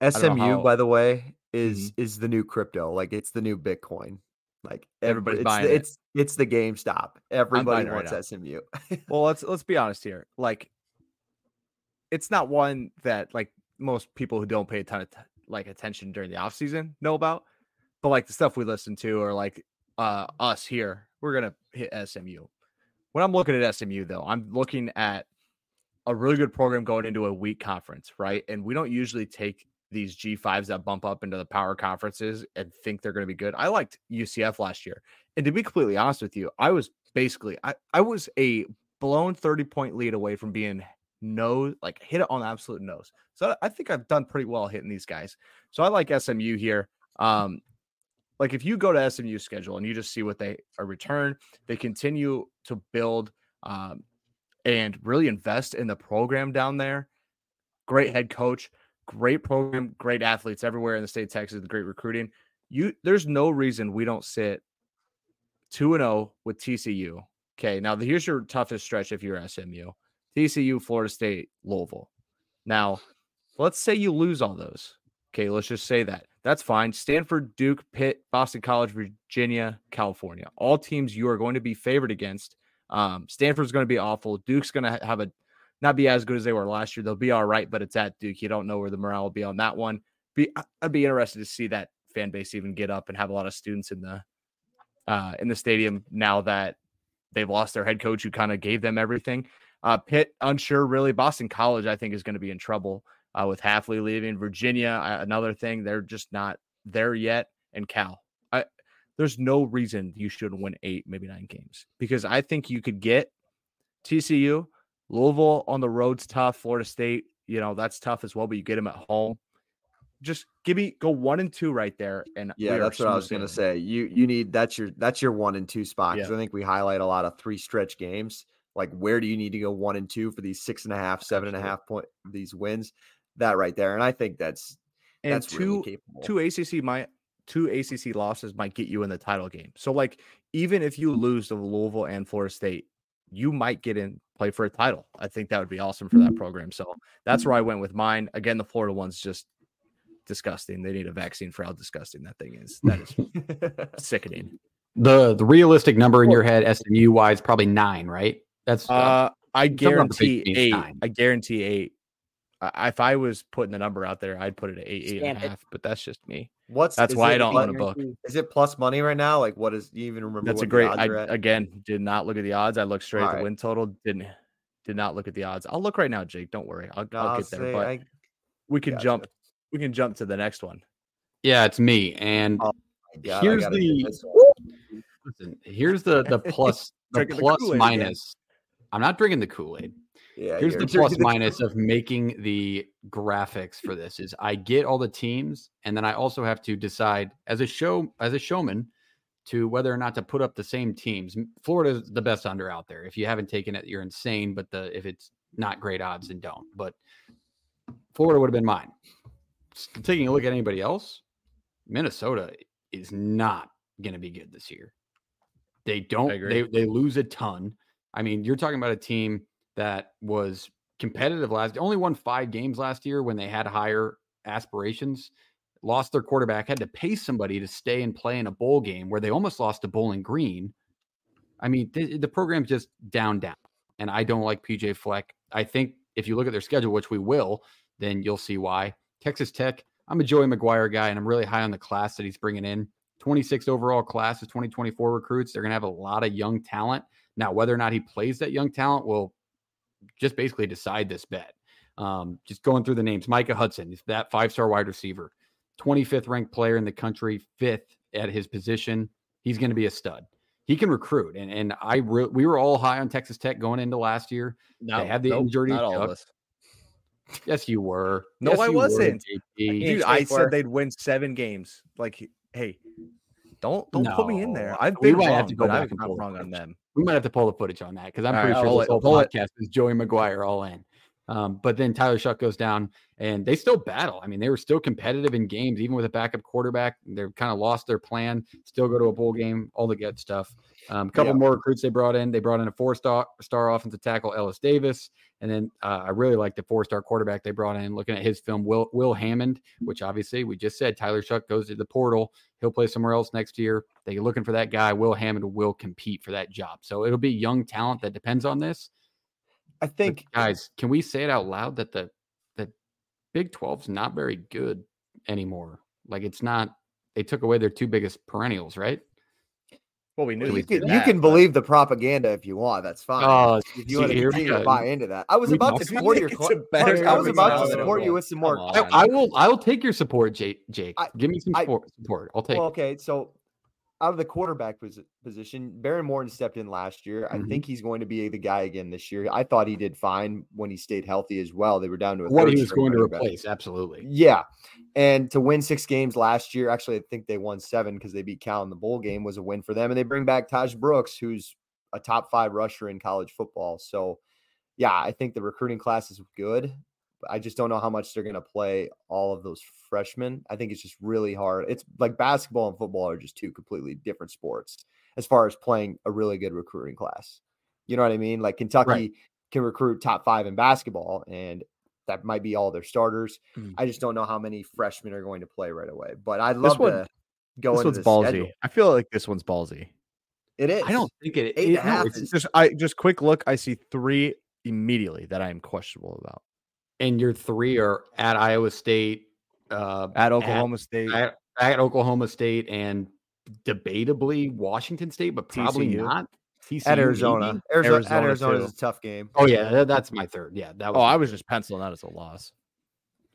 SMU, how- by the way, is is the new crypto. Like it's the new Bitcoin. Like everybody, every- it's buying the, it. It's it's the GameStop. Everybody it right wants. SMU. Well, let's let's be honest here. Like, it's not one that like most people who don't pay a ton of t- like attention during the off season know about, but like the stuff we listen to or like uh us here, we're gonna hit SMU. When I'm looking at SMU though, I'm looking at a really good program going into a weak conference, right? And we don't usually take these G5s that bump up into the power conferences and think they're going to be good. I liked UCF last year. And to be completely honest with you, I was basically I, I was a blown 30 point lead away from being no like hit it on absolute nose. So I- I think I've done pretty well hitting these guys. So I like SMU here. Um like if you go to SMU schedule and you just see what they are return, they continue to build um and really invest in the program down there. Great head coach, great program, great athletes everywhere in the state of Texas, the great recruiting. You there's no reason we don't sit 2 and 0 with TCU. Okay, now here's your toughest stretch if you're SMU. TCU, Florida State, Louisville. Now, let's say you lose all those. Okay, let's just say that. That's fine. Stanford, Duke, Pitt, Boston College, Virginia, California. All teams you are going to be favored against. Um, Stanford's going to be awful. Duke's going to have a not be as good as they were last year. They'll be all right, but it's at Duke. You don't know where the morale will be on that one. Be I'd be interested to see that fan base even get up and have a lot of students in the uh, in the stadium now that they've lost their head coach who kind of gave them everything. Uh, Pitt, unsure really. Boston College, I think, is going to be in trouble uh, with Hafley leaving. Virginia, another thing, they're just not there yet. And Cal, I, there's no reason you shouldn't win eight, maybe nine games because I think you could get TCU, Louisville on the road's tough. Florida State, you know, that's tough as well, but you get them at home. Just give me go one and two right there. And Yeah, that's what I was gonna say. You you need that's your that's your one and two spot because Yeah. I think we highlight a lot of three stretch games. Like where do you need to go one and two for these six and a half, seven and a half point these wins? That right there, and I think that's And that's really two capable. two ACC might two ACC losses might get you in the title game. So like even if you lose to Louisville and Florida State, you might get in play for a title. I think that would be awesome for that program. So that's where I went with mine. Again, the Florida one's just disgusting. They need a vaccine for how disgusting that thing is. That is sickening. The the realistic number in your head, SMU wise, probably nine, right? That's uh, Uh, I Something on the guarantee eight. nine. I guarantee eight. I- If I was putting the number out there, I'd put it at eight, eight and a Stamp it. But that's just me. What's That's why I don't plus- own a book. Is it plus money right now? Like what is you even remember? That's what a great. I again did not look at the odds. I looked straight at the Alright. win total. Didn't did not look at the odds. I'll look right now, Jake. Don't worry. I'll, No, I'll I'll get there. say But I- we can gotcha. jump. We can jump to the next one. yeah, it's me. And Oh, God, I here's gotta get the listen, here's the the plus the Drinking the plus Kool-Aid again. minus. I'm not drinking the Kool Aid. Yeah, Here's the you're plus gonna- minus of making the graphics for this is I get all the teams and then I also have to decide as a show as a showman to whether or not to put up the same teams. Florida is the best under out there. If you haven't taken it, you're insane. But the if it's not great odds, then don't. But Florida would have been mine. S- Taking a look at anybody else, Minnesota is not going to be good this year. They don't. They they lose a ton. I mean, you're talking about a team that was competitive last. Only won five games last year when they had higher aspirations. lost their quarterback, had to pay somebody to stay and play in a bowl game where they almost lost to Bowling Green. I mean, the, the program's just down, down. And I don't like PJ Fleck. I think if you look at their schedule, which we will, then you'll see why. Texas Tech, I'm a Joey McGuire guy, and I'm really high on the class that he's bringing in. 26 overall class of 2024 recruits. They're going to have a lot of young talent. Now, whether or not he plays that young talent will just basically decide this bet. Um, just going through the names Micah Hudson, is that five star wide receiver, 25th ranked player in the country, fifth at his position. He's going to be a stud. He can recruit, and and I re- we were all high on Texas Tech going into last year. No, they had the nope, injury. Not all of us. Yes, you were. No, Yes, I wasn't. JP. Dude, I said they'd win seven games. Like, hey, don't don't put me in there. I've we might wrong, have to go back I'm and not wrong on them. We might have to pull the footage on that because I'm All pretty right, sure this it, whole it. podcast is Joey McGuire all in. Um, but then Tyler Shough goes down and they still battle. I mean, they were still competitive in games, even with a backup quarterback. They've kind of lost their plan, still go to a bowl game, all the good stuff. Um, a couple Yeah. more recruits they brought in. They brought in a four star star offensive tackle, Ellis Davis. And then uh, I really like the four star quarterback they brought in. Looking at his film, Will, Will Hammond, which obviously we just said Tyler Shough goes to the portal. He'll play somewhere else next year. They're looking for that guy. Will Hammond will compete for that job. So it'll be young talent that depends on this. I But think guys, can we say it out loud that the the Big 12's not very good anymore? Like it's not. They took away their two biggest perennials, right? Well, we knew you we can, did you can but- believe the propaganda if you want. That's fine. Oh, if you want to continue to buy into that, I was We about to support your. It's a better I was about to support you with some more. I. I will. I will take your support, Jake. Jake, I- give me some I- support. support. I'll take. Well, it. okay, so out of the quarterback posi- position, Behren Morton stepped in last year. I Mhm. think he's going to be the guy again this year. I thought he did fine when he stayed healthy as well. They were down to a What he was going to replace, absolutely. Yeah. And to win six games last year, actually, I think they won seven because they beat Cal in the bowl game, was a win for them. And they bring back Tahj Brooks, who's a top five rusher in college football. So, yeah, I think the recruiting class is good. I just don't know how much they're going to play all of those freshmen. I think it's just really hard. It's like basketball and football are just two completely different sports as far as playing a really good recruiting class. You know what I mean? Like Kentucky can recruit top five in basketball, and that might be all their starters. Mm. I just don't know how many freshmen are going to play right away. But I'd love one- to go This into one's ballsy. schedule. I feel like this one's ballsy. It is. I don't think it. Eight and a half is- Just I just quick look. I see three immediately that I am questionable about. And your three are at Iowa State, uh, At Oklahoma State, at, at Oklahoma State, and debatably Washington State, but probably TCU. not. TCU, at Arizona. Arizona, Arizona, at Arizona is a tough game. Oh yeah, that- that's my third. Yeah, that was. oh, I was just penciling that as a loss.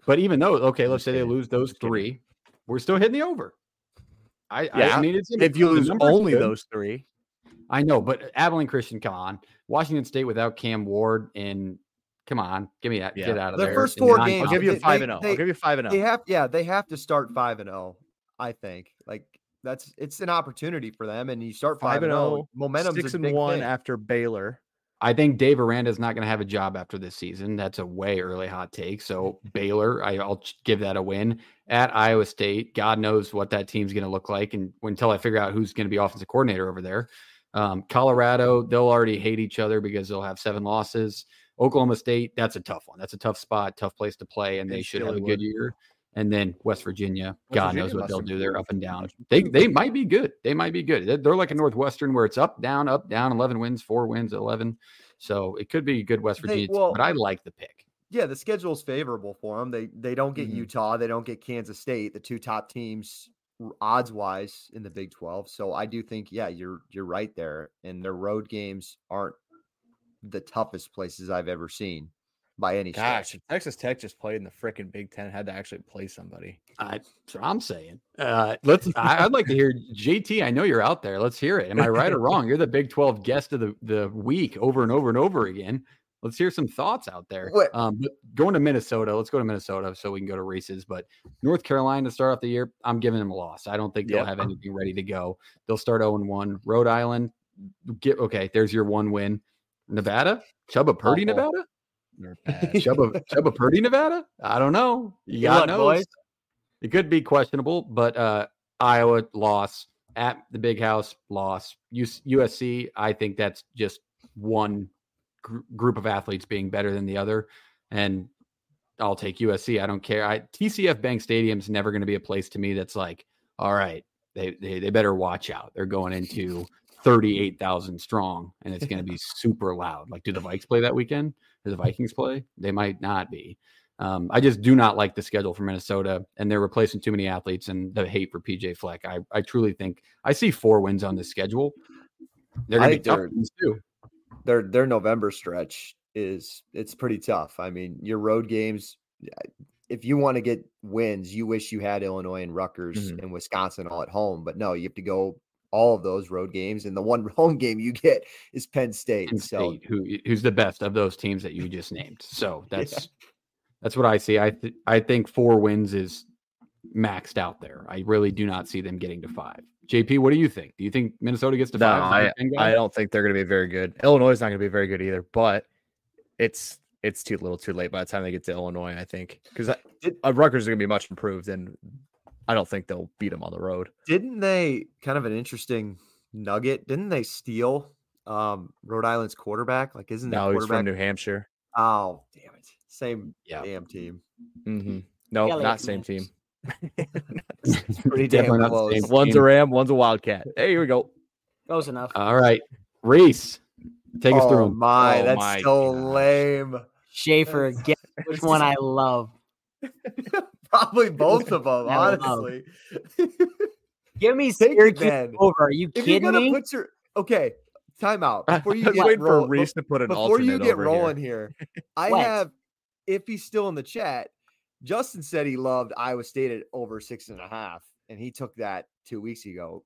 But even though, okay, let's say they lose those three, we're still hitting the over. I, I, Yeah, I mean, it's If you the lose only good. those three, I know, but Abilene Christian, come on, Washington State without Cam Ward, and come on, give me that, Yeah. get out of Their there. first four games- I'll give you a they- five they- and zero. they- I'll give you a five and zero. They have, yeah, they have to start five and zero. I think like that's it's an opportunity for them, and you start Five five and and zero. zero, Momentum's Six and one thing. after Baylor. I think Dave Aranda is not going to have a job after this season. That's a way early hot take. So Baylor, I, I'll give that a win at Iowa State. God knows what that team's going to look like, and until I figure out who's going to be offensive coordinator over there, um, Colorado, they'll already hate each other because they'll have seven losses. Oklahoma State, that's a tough one. That's a tough spot, tough place to play, and they should have a good year. And then West Virginia, West God Virginia knows what they'll do. They're up and down. They they might be good. They might be good. They're, like a Northwestern where it's up, down, up, down. Eleven wins, four wins, eleven. So it could be a good West Virginia, team, well, but I like the pick. Yeah, the schedule's favorable for them. They they don't get Mhm. Utah, they don't get Kansas State, the two top teams odds wise in the Big 12. So I do think yeah, you're you're right there and their road games aren't the toughest places I've ever seen by any Gosh, stretch. Texas Tech just played in the freaking Big Ten, had to actually play somebody. I, that's what I'm saying. Uh, let's. I, I'd like to hear JT. I know you're out there. Let's hear it. Am I right or wrong? You're the Big 12 guest of the, the week over and over and over again. Let's hear some thoughts out there. Um, but going to Minnesota, let's go to Minnesota so we can go to races. But North Carolina to start off the year, I'm giving them a loss. I don't think they'll Yep. have anything ready to go. They'll start 0 1. Rhode Island, get okay. There's your one win. Nevada, Chubba Purdy, Awful. Nevada. Chubba Chubba Purdy, Nevada. I don't know. You got luck, knows. It could be questionable, but uh, Iowa loss at the big house loss. US, USC, I think that's just one gr- group of athletes being better than the other, and I'll take USC. I don't care. I TCF Bank Stadium is never going to be a place to me that's like, all right, they, they they better watch out. They're going into 38,000 strong and it's going to be super loud. Like, do the Vikes play that weekend? Do the Vikings play? They might not be. Um, I just do not like the schedule for Minnesota, and they're replacing too many athletes and the hate for PJ Fleck. I, I truly think I see four wins on this schedule. They're going to be tough wins too. Their their November stretch is it's pretty tough. I mean, your road games. If you want to get wins, you wish you had Illinois and Rutgers mm-hmm. and Wisconsin all at home, but no, you have to go all of those road games, and the one home game you get is Penn State. Penn so, State, who who's the best of those teams that you just named? So that's yeah. that's what I see. I th- I think four wins is maxed out there. I really do not see them getting to five. JP, what do you think? Do you think Minnesota gets to no, five? I, I don't think they're going to be very good. Illinois is not going to be very good either, but it's it's too little too late by the time they get to Illinois, I think, because uh, Rutgers are going to be much improved, and I don't think they'll beat them on the road. Didn't they? Kind of an interesting nugget. Didn't they steal um, Rhode Island's quarterback? Like, isn't that no, quarterback he's from New Hampshire? Oh, damn it! Same yeah. damn team. Mm-hmm. No, nope, not same team. pretty damn close. One's a Ram, one's a Wildcat. Hey, here we go. Close enough. All right, Reese, take oh us through. My, oh my, that's my so gosh. lame. Schaefer, get which one I love. Probably both of them, honestly. Give me Syracuse over. Are you if kidding me? Put your, okay, time out. Before you get waiting roll, for Reese to put an before you get rolling here, here I have if he's still in the chat, Justin said he loved Iowa State at over six and a half, and he took that two weeks ago.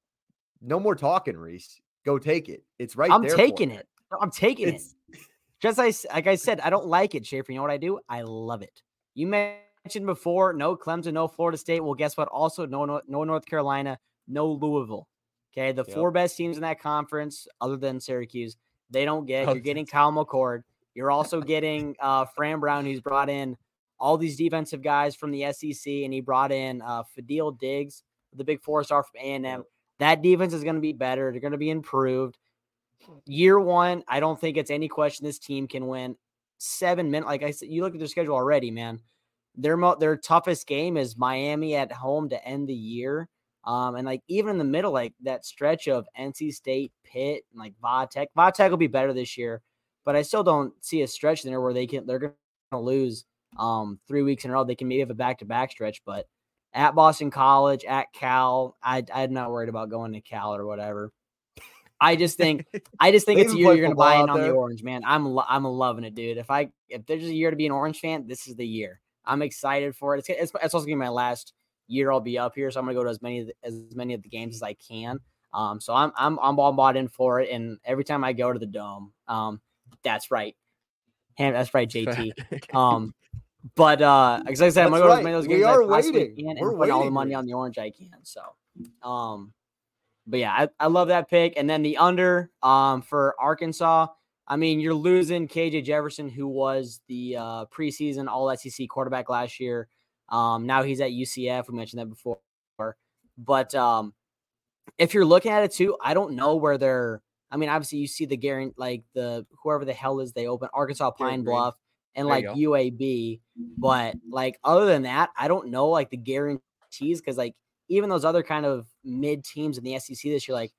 No more talking, Reese. Go take it. It's right I'm taking it. I'm taking it's... it. Just like I said, I don't like it, Schaefer. You know what I do? I love it. You mentioned before, no Clemson, no Florida State. Well, guess what? Also, no, no, no North Carolina, no Louisville. Okay, the yep. four best teams in that conference, other than Syracuse, they don't get. You're getting Kyle McCord. You're also getting uh, Fran Brown, who's brought in all these defensive guys from the SEC, and he brought in uh, Fadil Diggs, the big four star from A&M. That defense is going to be better. They're going to be improved. Year one, I don't think it's any question this team can win seven minutes. Like I said, you look at their schedule already, man. Their mo- their toughest game is Miami at home to end the year. Um, and like even in the middle, like that stretch of NC State, Pitt, and like Vatech. Vatech will be better this year, but I still don't see a stretch there where they can they're going to lose um, three weeks in a row. They can maybe have a back to back stretch, but at Boston College, at Cal, I, I'm not worried about going to Cal or whatever. I just think I just think it's a year you're going to buy in on there. the orange, man. I'm I'm loving it, dude. If I if there's a year to be an orange fan, this is the year. I'm excited for it. It's it's, it's also gonna be my last year I'll be up here, so I'm gonna go to as many as many of the games as I can. Um, so I'm I'm I'm all bought in for it, and every time I go to the dome, um, that's right, that's right, JT. um, but uh, like I said, I'm gonna go right. to as many of those games we are waiting. Can We're and put all the money on the orange I can. So, um, but yeah, I, I love that pick. And then the under um for Arkansas. I mean, you're losing KJ Jefferson, who was the uh, preseason All SEC quarterback last year. Um, now he's at UCF. We mentioned that before. But um, if you're looking at it too, I don't know where they're. I mean, obviously you see the guarantee, like the whoever the hell is they open Arkansas Pine Bluff and there like UAB. But like other than that, I don't know like the guarantees because like even those other kind of mid teams in the SEC this year, like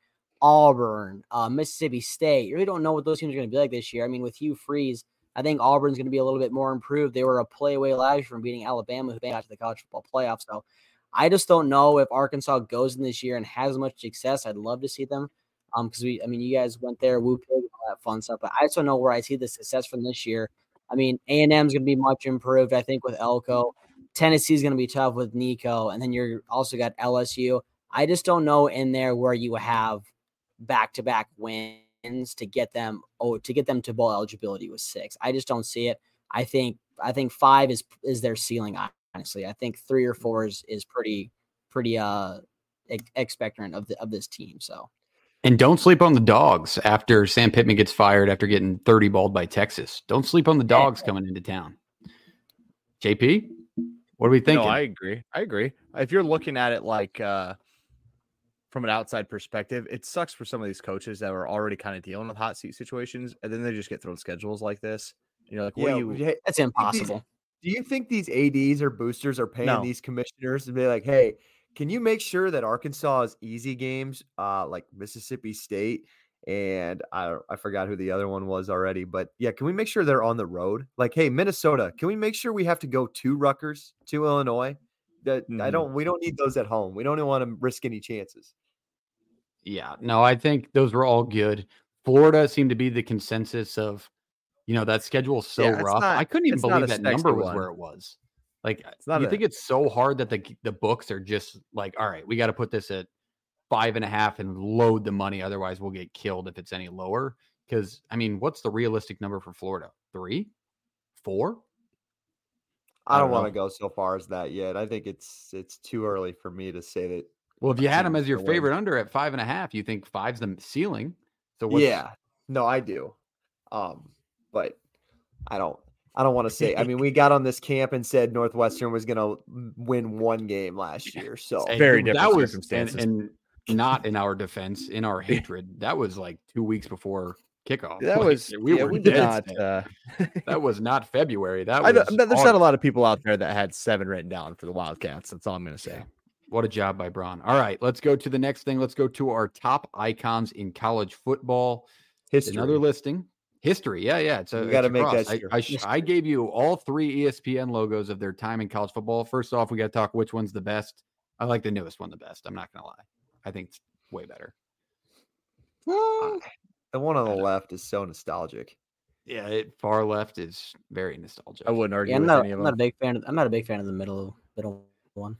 Auburn, uh, Mississippi State, you really don't know what those teams are going to be like this year. I mean, with Hugh Freeze, I think Auburn's going to be a little bit more improved. They were a play away last year from beating Alabama, who got to the college football playoff. So I just don't know if Arkansas goes in this year and has much success. I'd love to see them. Um, because we, I mean, you guys went there, woo pig, all that fun stuff. But I just don't know where I see the success from this year. I mean, A and M is going to be much improved, I think, with Elko. Tennessee is going to be tough with Nico, and then you're also got LSU. I just don't know in there where you have back to back wins to get them oh to get them to bowl eligibility with six. I just don't see it. I think I think five is is their ceiling. Honestly, I think three or four is is pretty pretty uh expectorant of the of this team. So and don't sleep on the dogs after Sam Pittman gets fired after getting 30 balled by Texas. Don't sleep on the dogs coming into town. JP, what are we thinking? No, I agree. I agree. If you're looking at it like uh, from an outside perspective, it sucks for some of these coaches that are already kind of dealing with hot seat situations, and then they just get thrown schedules like this. And you're like, what yeah, you? That's impossible. Do you think these ads or boosters are paying No. these commissioners to be like, hey, can you make sure that Arkansas is easy games, uh, like Mississippi State and I I forgot who the other one was already, but yeah, can we make sure they're on the road? Like, hey, Minnesota, can we make sure we have to go to Rutgers, to Illinois? That I Mhm. don't. We don't need those at home. We don't even want to risk any chances. Yeah, no, I think those were all good. Florida seemed to be the consensus of, you know, that schedule's so Yeah, it's rough. I couldn't even believe that number was one. where it was. Like, uh, not you a- think it's so hard that the the books are just like, all right, we got to put this at five and a half and load the money, otherwise we'll get killed if it's any lower. Because I mean, what's the realistic number for Florida? Three, four? I I don't don't want to go so far as that yet. I think it's it's too early for me to say that. Well, if you had them as your favorite under at five and a half, you think five's the ceiling. So what's, yeah, no, I do. Um, but I don't. I don't want to say. I mean, we got on this camp and said Northwestern was going to win one game last year. So Hey, Very that different was- circumstances. And, and not in our defense, in our hatred. That was like two weeks before kickoff. That Like, was we yeah, were we did not. Uh, that was not February. That was. know, but there's not a lot of people out there that had seven written down for the Wildcats. That's all I'm going to say. Yeah. What a job by Braun. All right, let's go to the next thing. Let's go to our top icons in college football. history. Another listing. History. Yeah, yeah. It's a, You it's gotta a make that. I. I, I gave you all three ESPN logos of their time in college football. First off, we got to talk which one's the best. I like the newest one the best. I'm not going to lie. I think it's way better. Ah, uh, the one on the left is so nostalgic. Yeah, it, far left is very nostalgic. I wouldn't argue Yeah, I'm with not. any of I'm them. not a big fan. Of, I'm not a big fan of the middle middle one.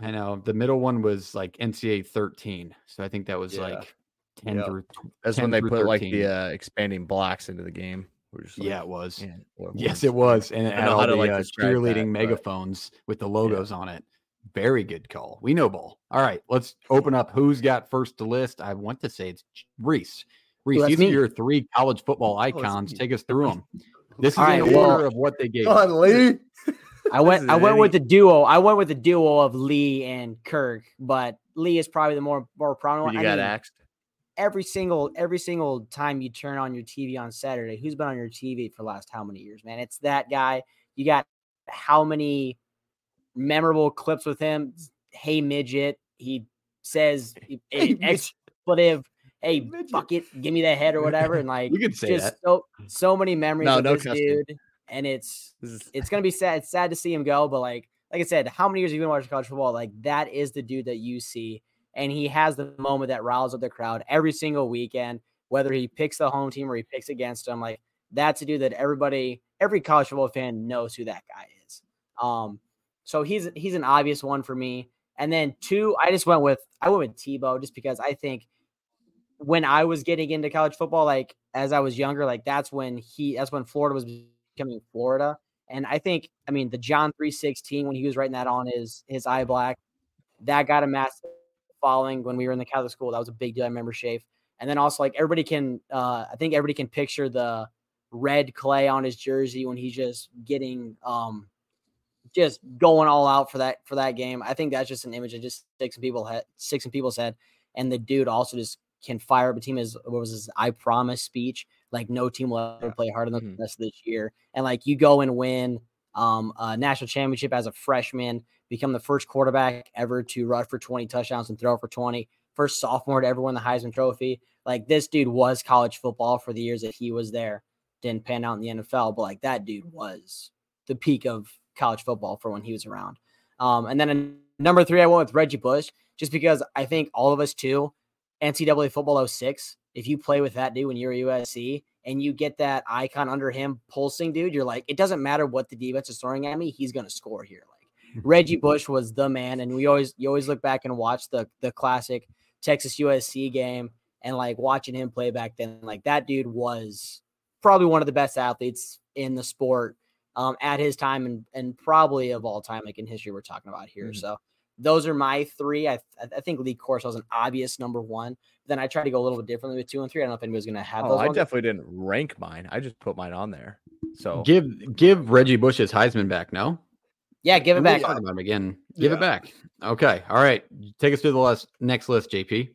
I know the middle one was like NCAA 13, so I think that was Yeah. like 10 Yep. through. That's 10 when they put like the uh, expanding blocks into the game. Like, yeah, it was. man, Yes, it was, and it had all the like, uh, describe that, cheerleading but- megaphones with the logos on it. Very good call. We know ball. All right, let's open up. Who's got first to list? I want to say it's Reese. Reese, me. are your three college football icons. me. Take us through them. This is right, in well- order of what they gave. On, Lee. I went. I went with the duo. I went with the duo of Lee and Kirk, but Lee is probably the more more prominent one. you I got mean, axed. every single every single time you turn on your TV on Saturday, who's been on your TV for the last how many years, man? It's that guy. You got how many memorable clips with him? Hey midget, he says Hey, expletive. Hey, Midget. fuck it, give me that head or whatever, and like You could say just that. so so many memories No, of no dude, and it's is- it's gonna be sad. It's sad to see him go, but like like I said, how many years have you been watching college football? Like that is the dude that you see, and he has the moment that riles up the crowd every single weekend, whether he picks the home team or he picks against them. Like that's a dude that everybody, every college football fan knows who that guy is. Um, so he's he's an obvious one for me. And then two, I just went with I went with Tebow just because I think when I was getting into college football, like as I was younger, like that's when he that's when Florida was becoming Florida. And I think, I mean, the John 316, when he was writing that on his his eye black, that got a massive following when we were in the Catholic school. That was a big deal. I remember Shafe. And then also like everybody can uh I think everybody can picture the red clay on his jersey when he's just getting um just going all out for that for that game. I think that's just an image that just sticks in people head sticks in people's head. And the dude also just can fire up a team as what was his I promise speech. Like no team will ever play harder than Mhm. the rest of this year. And like you go and win um a national championship as a freshman, become the first quarterback ever to rush for 20 touchdowns and throw for 20, first sophomore to ever win the Heisman Trophy. Like this dude was college football for the years that he was there. Didn't pan out in the NFL, but like that dude was the peak of college football for when he was around. Um, and then in number three, I went with Reggie Bush just because I think all of us too, NCAA football 06, if you play with that dude when you're USC and you get that icon under him pulsing, dude, you're like, it doesn't matter what the defense is throwing at me, he's gonna score here. Like Reggie Bush was the man, and we always you always look back and watch the the classic Texas USC game and like watching him play back then, like that dude was probably one of the best athletes in the sport um, at his time and and probably of all time, like in history, we're talking about here. Mhm. So those are my three. I I think Lee Corso was an obvious number one. Then I tried to go a little bit differently with two and three. I don't know if anybody's gonna have Oh, those. I ones. definitely didn't rank mine. I just put mine on there. So Give give Reggie Bush his Heisman back. No, yeah, give it back. talking about him again. Give Yeah. it back. Okay. All right. Take us to the last next list, JP.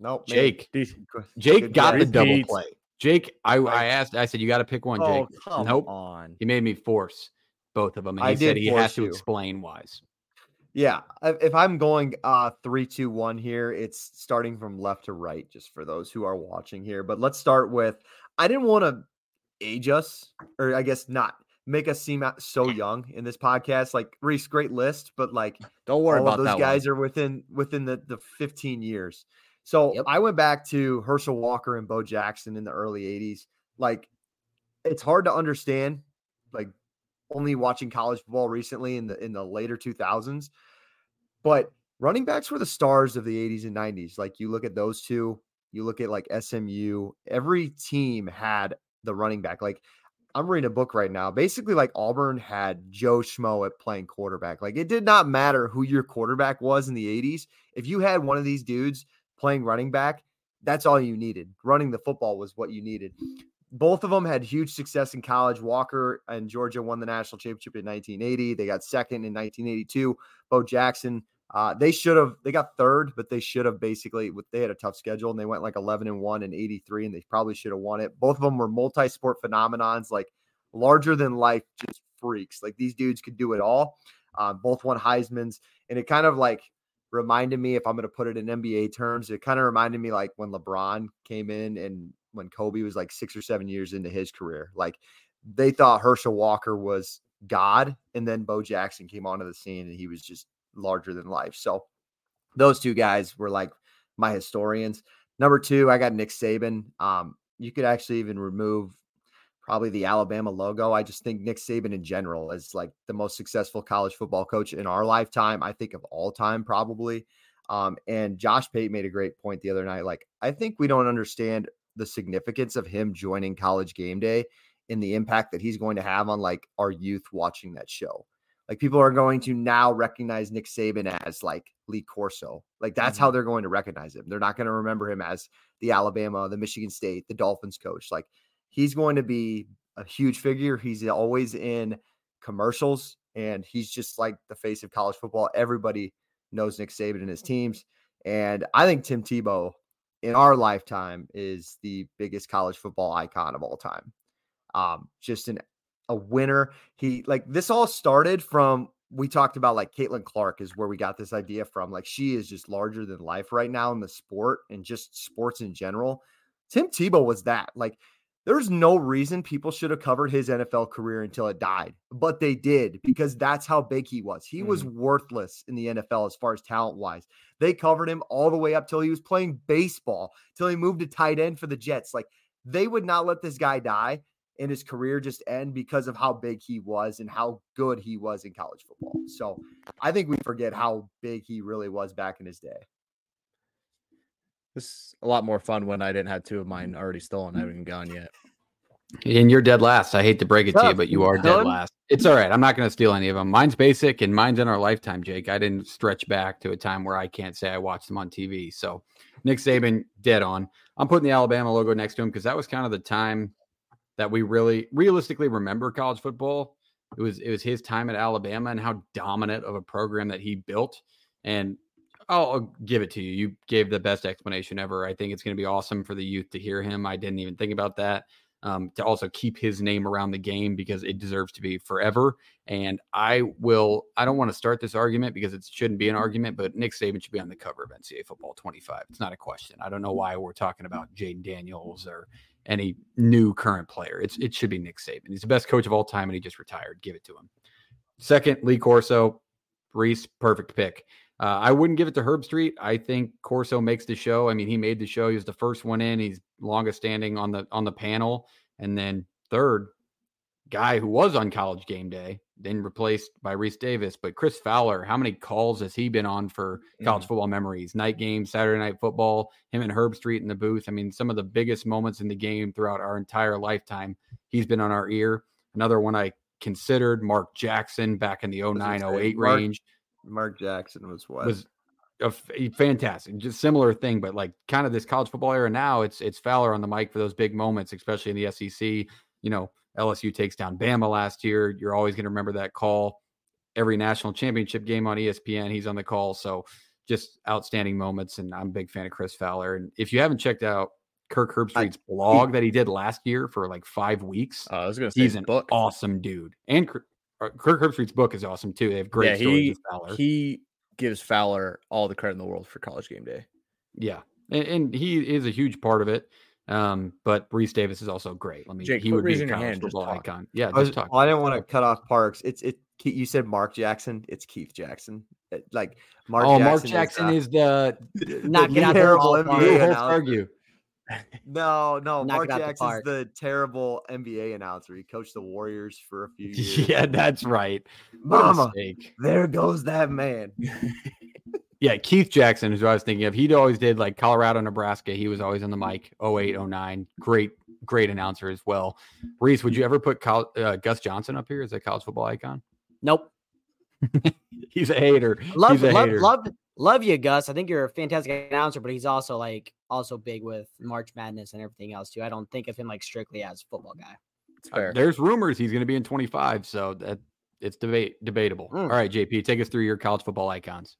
Nope. Jake. These- Good- Jake got the double Repeats. play. Jake, I, I asked. I said you got to pick one. oh, Jake. come Nope. on. He made me force. both of them, and I he said did he has force to explain whys. Yeah, if I'm going uh three, two, one here, it's starting from left to right, just for those who are watching here. But let's start with I didn't want to age us, or I guess not make us seem so young in this podcast. Like Reese, great list, but like Don't worry about those guys one. are within within the the 15 years. So Yep. I went back to Herschel Walker and Bo Jackson in the early 80s. Like it's hard to understand, like only watching college football recently in the in the later 2000s. But running backs were the stars of the 80s and 90s. Like you look at those two, you look at like SMU, every team had the running back. Like I'm reading a book right now. Basically, like Auburn had Joe Schmo at playing quarterback. Like it did not matter who your quarterback was in the 80s. If you had one of these dudes playing running back, that's all you needed. Running the football was what you needed. Both of them had huge success in college. Walker and Georgia won the national championship in 1980. They got second in 1982. Bo Jackson, uh, they should have, they got third, but they should have basically, they had a tough schedule and they went like 11 and 1 and 83, and they probably should have won it. Both of them were multi sport phenomenons, like larger than life, just freaks. Like these dudes could do it all. Um, both won Heisman's, and it kind of like reminded me, if I'm going to put it in NBA terms, it kind of reminded me like when LeBron came in and when Kobe was like six or seven years into his career. Like they thought Herschel Walker was God, and then Bo Jackson came onto the scene and he was just larger than life. So those two guys were like my historians. Number two, I got Nick Saban. Um, you could actually even remove probably the Alabama logo. I just think Nick Saban in general is like the most successful college football coach in our lifetime. I think of all time, probably. Um, and Josh Pate made a great point the other night. Like, I think we don't understand the significance of him joining college game day and the impact that he's going to have on like our youth watching that show. Like people are going to now recognize Nick Saban as like Lee Corso. Like that's how they're going to recognize him. They're not going to remember him as the Alabama, the Michigan State, the Dolphins coach. Like he's going to be a huge figure. He's always in commercials and he's just like the face of college football. Everybody knows Nick Saban and his teams. And I think Tim Tebow in our lifetime is the biggest college football icon of all time. Um, just an a winner. He like this all started from we talked about like Caitlin Clark is where we got this idea from. Like she is just larger than life right now in the sport and just sports in general. Tim Tebow was that. Like there's no reason people should have covered his NFL career until it died, but they did because that's how big he was. He was mm-hmm. worthless in the NFL as far as talent wise. They covered him all the way up till he was playing baseball, till he moved to tight end for the Jets. Like they would not let this guy die and his career just end because of how big he was and how good he was in college football. So I think we forget how big he really was back in his day. This is a lot more fun when I didn't have two of mine mm. already stolen. I haven't even gone yet. And you're dead last. I hate to break it to you, but you are dead last. It's all right. I'm not going to steal any of them. Mine's basic and mine's in our lifetime, Jake. I didn't stretch back to a time where I can't say I watched them on TV. So Nick Saban, dead on. I'm putting the Alabama logo next to him because that was kind of the time that we really realistically remember college football. It was it was his time at Alabama and how dominant of a program that he built. And I'll, I'll give it to you. You gave the best explanation ever. I think it's going to be awesome for the youth to hear him. I didn't even think about that. Um, to also keep his name around the game because it deserves to be forever. And I will, I don't want to start this argument because it shouldn't be an argument, but Nick Saban should be on the cover of NCAA football 25. It's not a question. I don't know why we're talking about Jayden Daniels or any new current player. It's it should be Nick Saban. He's the best coach of all time and he just retired. Give it to him. Second, Lee Corso, Reese, perfect pick. Uh, I wouldn't give it to Herbstreit. I think Corso makes the show. I mean, he made the show. He was the first one in. He's longest standing on the on the panel. And then third, guy who was on college game day, then replaced by Rece Davis. But Chris Fowler, how many calls has he been on for college football memories? Night games, Saturday night football, him and Herbstreit in the booth. I mean, some of the biggest moments in the game throughout our entire lifetime. He's been on our ear. Another one I considered, Mark Jackson back in the was gonna 09 08 range Mark Jackson was what? was a f- fantastic, just similar thing, but like kind of this college football era now. It's it's Fowler on the mic for those big moments, especially in the SEC. You know, LSU takes down Bama last year. You're always going to remember that call. Every national championship game on ESPN, he's on the call. So just outstanding moments, and I'm a big fan of Chris Fowler. And if you haven't checked out Kirk Herbstreit's blog that he did last year for like five weeks, Uh, I was going to say he's an book. awesome dude. And Cr- Kirk Herbstreit's book is awesome too. They have great yeah, stories he Fowler. he gives Fowler all the credit in the world for College Game Day. yeah, and, and he is a huge part of it. Um, but Rece Davis is also great. Let me. Jake, he would be raising a college hand, just football talk. icon. Yeah, I, was, talk. Well, I didn't want to cut off Parks. It's it. You said Mark Jackson. It's Keith Jackson. It- like Mark. oh, Jackson Mark is, Jackson uh, is the not the it out the terrible ballpark. NBA Lou argue. No, no. Knock Mark it out the the terrible NBA announcer. He coached the Warriors for a few years. Yeah, that's right. What a Mama, there goes that man. Yeah, Keith Jackson is what I was thinking of. He always did like Colorado, Nebraska. He was always on the mic. 08, 09. Great, great announcer as well. Reese, would you ever put Col- uh, Gus Johnson up here as a college football icon? Nope. He's a hater. Love, He's a love, hater. love, love you, Gus. I think you're a fantastic announcer, but he's also like also big with March Madness and everything else too. I don't think of him like strictly as a football guy. It's Uh. There's rumors he's going to be in 25, so that it's debate debatable. Mm. All right, JP, take us through your college football icons.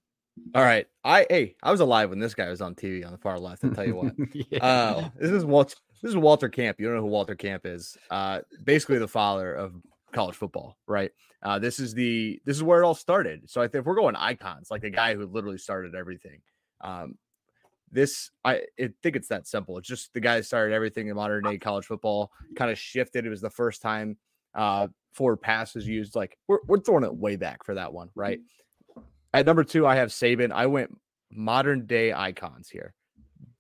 All right. I hey, I was alive when this guy was on TV on the far left. I'll tell you what. yeah. Uh, this is Walter. This is Walter Camp. You don't know who Walter Camp is? Uh, basically the father of college football, right? Uh, this is the this is where it all started. So I think if we're going icons, like the guy who literally started everything. Um, this I, I think it's that simple. It's just the guy started everything in modern day college football. Kind of shifted. It was the first time uh, forward pass was used. Like we're we're throwing it way back for that one, right? At number two, I have Saban. I went modern day icons here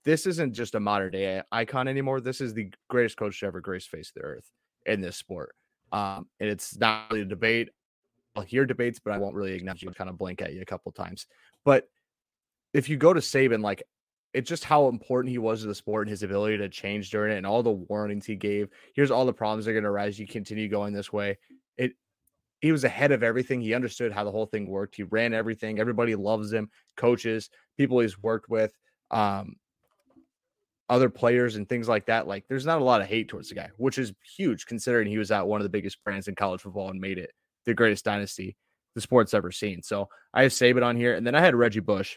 this isn't just a modern day icon anymore. This is the greatest coach to ever grace face the earth in this sport. Um, and it's not really a debate. I'll hear debates, but I won't really acknowledge you. Kind of blink at you a couple times. But if you go to Saban, like it's just how important he was to the sport and his ability to change during it, and all the warnings he gave. Here's all the problems that are going to arise. You continue going this way. It. He was ahead of everything. He understood how the whole thing worked. He ran everything. Everybody loves him. Coaches, people he's worked with. Um, other players and things like that. Like there's not a lot of hate towards the guy, which is huge considering he was at one of the biggest brands in college football and made it the greatest dynasty the sport's ever seen. So I have Saban on here, and then I had Reggie Bush,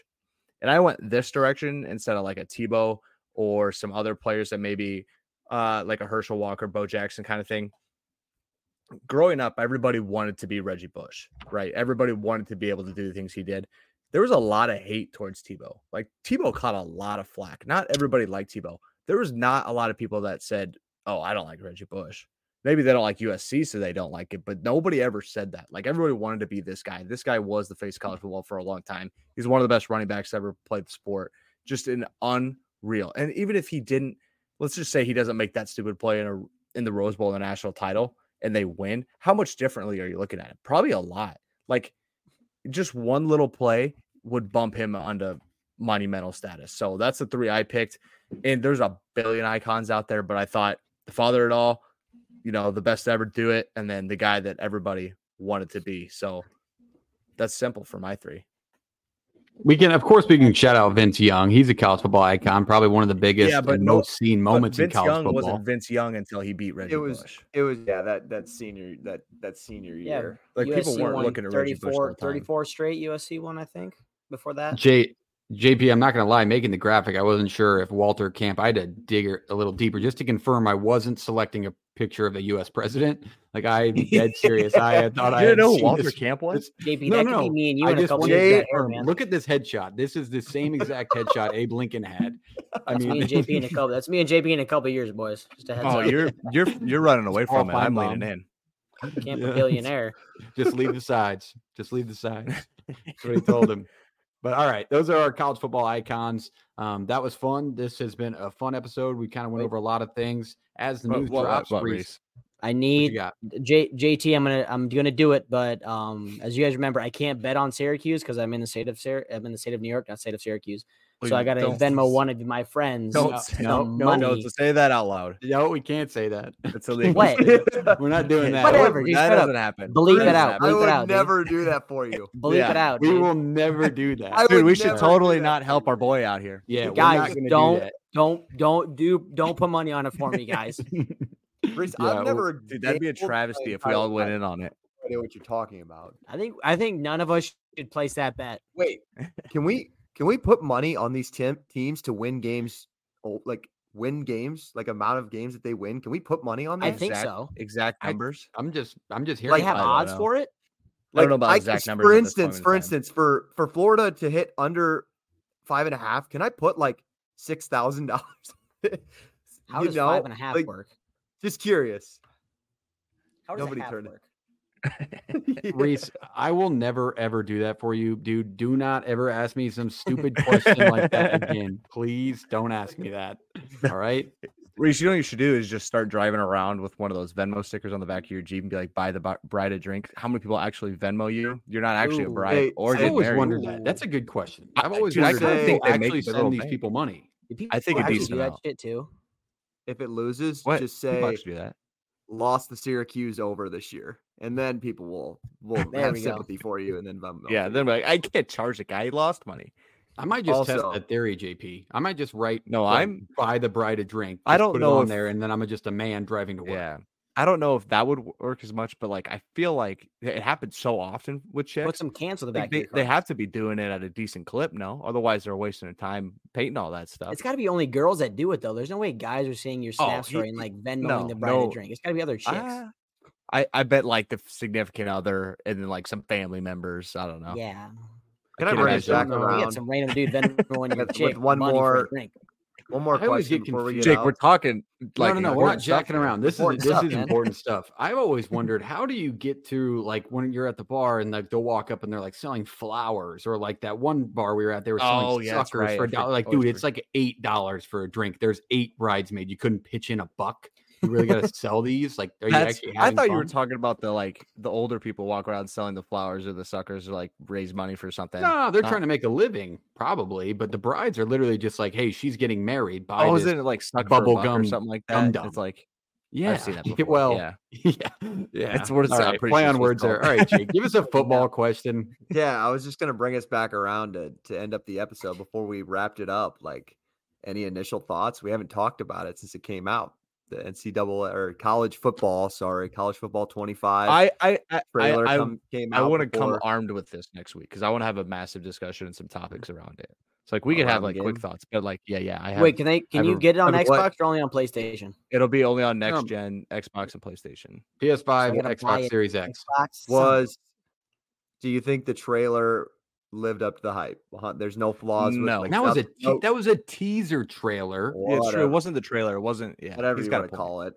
and I went this direction instead of like a Tebow or some other players that maybe uh, like a Herschel Walker, Bo Jackson kind of thing. Growing up, everybody wanted to be Reggie Bush, right? Everybody wanted to be able to do the things he did there was a lot of hate towards Tebow. Like Tebow caught a lot of flack. Not everybody liked Tebow. There was not a lot of people that said, "Oh, I don't like Reggie Bush." Maybe they don't like USC, so they don't like it. But nobody ever said that. Like everybody wanted to be this guy. This guy was the face of college football for a long time. He's one of the best running backs ever played the sport. Just an unreal. And even if he didn't, let's just say he doesn't make that stupid play in a in the Rose Bowl in the national title and they win. How much differently are you looking at it? Probably a lot. Like just one little play would bump him onto monumental status. So that's the three I picked. And there's a billion icons out there, but I thought the father at all, you know, the best to ever do it, and then the guy that everybody wanted to be. So that's simple for my three. we can, of course, we can shout out Vince Young. He's a college football icon, probably one of the biggest Yeah, but and no- most seen But moments in Vince college Young football. wasn't Vince Young until he beat Reggie It was. Bush. It was. Yeah. That that senior that that senior Yeah, year. Like people weren't looking at Reggie Bush 34, 34 straight USC one, I think. Before that, J JP, I'm not going to lie, making the graphic, I wasn't sure if Walter Camp, I had to dig a- a little deeper just to confirm I wasn't selecting a picture of the U.S. president. Like, I'm dead serious. I had thought I had didn't know who seen Walter this- Camp was? JP, No, that no, could be me and you I just couple wanted to that hair, confirm. man. Look at this headshot. This is the same exact headshot Abe Lincoln had. I That's mean, me and JP in a couple. That's me and JP in a couple years, boys. Just a heads Oh, up. you're you're you're running away from it. I'm Mom. leaning in. Camp Yeah. a billionaire. just leave the sides. Just leave the sides. That's what he told him. But all right, those are our college football icons. Um, that was fun. This has been a fun episode. We kind of went over a lot of things as the What- news what- drops. what, Reese, Reese? I need got? J, JT. I'm gonna I'm gonna do it, but um, as you guys remember, I can't bet on Syracuse because I'm in the state of Syr- I'm in the state of New York, not state of Syracuse. So I got to Don't- Venmo one of my friends Don't No, say, no, some no, no, say that out loud. No, we can't say that. It's illegal. What? We're not doing that. Whatever, dude, That doesn't happen. Bleep That it out, happen. I bleep would out, dude. never do that for you. Believe Yeah, it out, We will never do that. I Dude, we should totally not help our boy out here. yeah, we're guys, not don't do that. don't don't do don't put money on it for me, guys. Reese, Yeah, I've never. Dude, that'd be a travesty if we all went in on it. I don't know what you're talking about. I think I think none of us should place that bet. Wait, can we can we put money on these tem- teams to win games? Oh, like win games, like amount of games that they win? Can we put money on that? I think Exact- so. Exact numbers. I'm just I'm just They hearing. have I don't about it. odds for it. I don't know about I- exact numbers For at this point instance, in for time. instance, for for Florida to hit under five and a half, can I put like six thousand dollars? How does five and a half work? Just curious. How does nobody a half turned it. Work? Reese, I will never ever do that for you, dude. Do not ever ask me some stupid question like that again. Please don't ask me that. All right. Reese, you know what you should do is just start driving around with one of those Venmo stickers on the back of your Jeep and be like, buy the bride a drink. How many people actually Venmo you? You're not actually a Ooh, bride hey, or I've always married. wondered that. That's a good question. I- I've always dude, I wondered kinda think they actually it send these thing. people money. Do I think people a actually decent do that amount. shit too. if it loses, What? just say do that. lost the Syracuse over this year, and then people will will There have we go. sympathy for you, and then Venmo Yeah, then like, I can't charge the guy. He lost money. I might just test Also- that theory, JP. I might just write. No, like, I'm- buy the bride a drink. I just don't put know it on if- there, and then I'm just a man driving to work. Yeah. I don't know if that would work as much, but like I feel like it happens so often with chicks. Put some cans on the back. Like, of they, your they have to be doing it at a decent clip, no? Otherwise, they're wasting their time painting all that stuff. It's got to be only girls that do it though. There's no way guys are seeing your Oh, snap he- story and like Venmoing no, the bride no. a drink. It's got to be other chicks. Ah, I, I bet like the significant other and then like some family members. I don't know. Yeah. Can I can't bring it imagine. back No, You around? get some random dude Venmoing your With- chick with one money for a more drink. One more I question get before we get Jake, out. we're talking like no, no, no. We're not jacking around. This is Important this stuff, is man. important stuff. I've always wondered how do you get through like when you're at the bar and like they'll walk up and they're like selling flowers or like that one bar we were at they were selling Oh, yeah, suckers right. for I a dollar. Like, always dude, it's like eight dollars for a drink. There's eight bridesmaids. You couldn't pitch in a buck. You really got to sell these. Like, are you actually? I thought you were talking about the like the older people walk around selling the flowers or the suckers or like raise money for something. No, they're Not- trying to make a living, probably. But the brides are literally just like, "Hey, she's getting married." Buy Oh, isn't it like suck bubble buck or something like gum that? It's like Yeah, I've seen that before. well, yeah. yeah, yeah. That's what it's- right, play sure on words it's there. All right, Jake, give us a football question. Yeah, I was just gonna bring us back around to to end up the episode before we wrapped it up. Like, any initial thoughts? We haven't talked about it since it came out. The NCAA or college football. Sorry, college football twenty five. I I I, trailer I, I, come, came I want to come armed with this next week because I want to have a massive discussion and some topics around it. It's like we could have Around the like quick thoughts, but like yeah, yeah. I have. Wait, can they? Can have you a- get it on have a Xbox what? or only on PlayStation? It'll be only on next Um, gen Xbox and PlayStation. PS5, You Xbox. Series X. Xbox. Was do you think the trailer lived up to the hype? There's no flaws. No. with, like, That was a te- no- that was a teaser trailer. Yeah, it's true. It wasn't the trailer. It wasn't. Yeah, whatever he's you got to call it.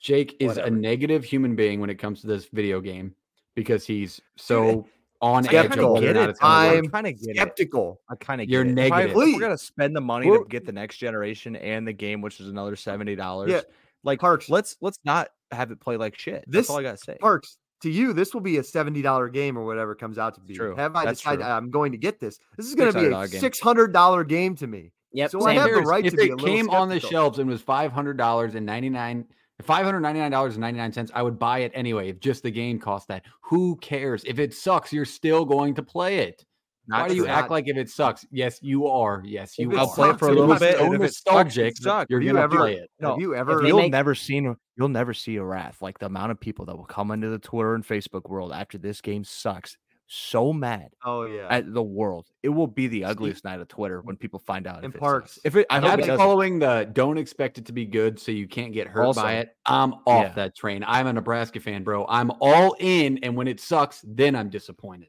Jake is a negative human being when it comes to this video game because he's so on I edge kinda whether get it. it's to I work. I'm kind of get it. Skeptical. I kind of You're get it. negative. Probably, we're gonna spend the money We're- to get the next generation and the game, which is another seventy dollars. Yeah, like Parks. let's let's not have it play like shit. This- That's all I gotta say. Parks, to you, this will be a seventy dollar game or whatever it comes out to be. true. Have I That's decided true. I'm going to get this? This is going to be a $600 game. six hundred dollar game to me. Yep. So I have the right if to be it a little came on the shelves and was five hundred dollars and ninety nine. Five hundred ninety nine dollars and ninety nine cents. I would buy it anyway if just the game cost that. Who cares? If it sucks, you're still going to play it. Why Not do you true. act like if it sucks? Yes, you are. Yes, you. I'll play it for a little bit. So and if it sucks, it nostalgic. sucks. you're you gonna ever, play it. No, have you ever? You'll make- never seen you'll never see a wrath like the amount of people that will come into the Twitter and Facebook world after this game sucks. So mad oh yeah. at the world. It will be the ugliest night of Twitter when people find out. In if Parks, sucks. If it, I hope it I'm following the don't expect it to be good so you can't get hurt Also- by it. I'm off Yeah. that train. I'm a Nebraska fan, bro. I'm all in, and when it sucks, then I'm disappointed.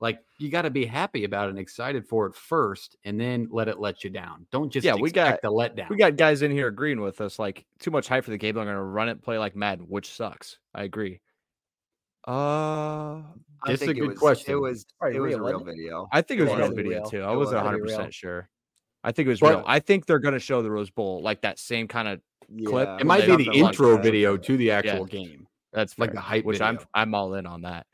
Like you got to be happy about it and excited for it first, and then let it let you down. Don't just Yeah, we got- the letdown. We got guys in here agreeing with us, like too much hype for the game. I'm gonna run it, play like mad, which sucks. I agree. Uh, I This is think a it good was, question. It was Probably it was real, a real video. I think it was It real video real. too. I It wasn't 100 percent sure. I think it was But- real. I think they're gonna show the Rose Bowl like that same kind of. Clip. It might be the intro video to the actual game. That's Like the hype which I'm. I'm all in on that.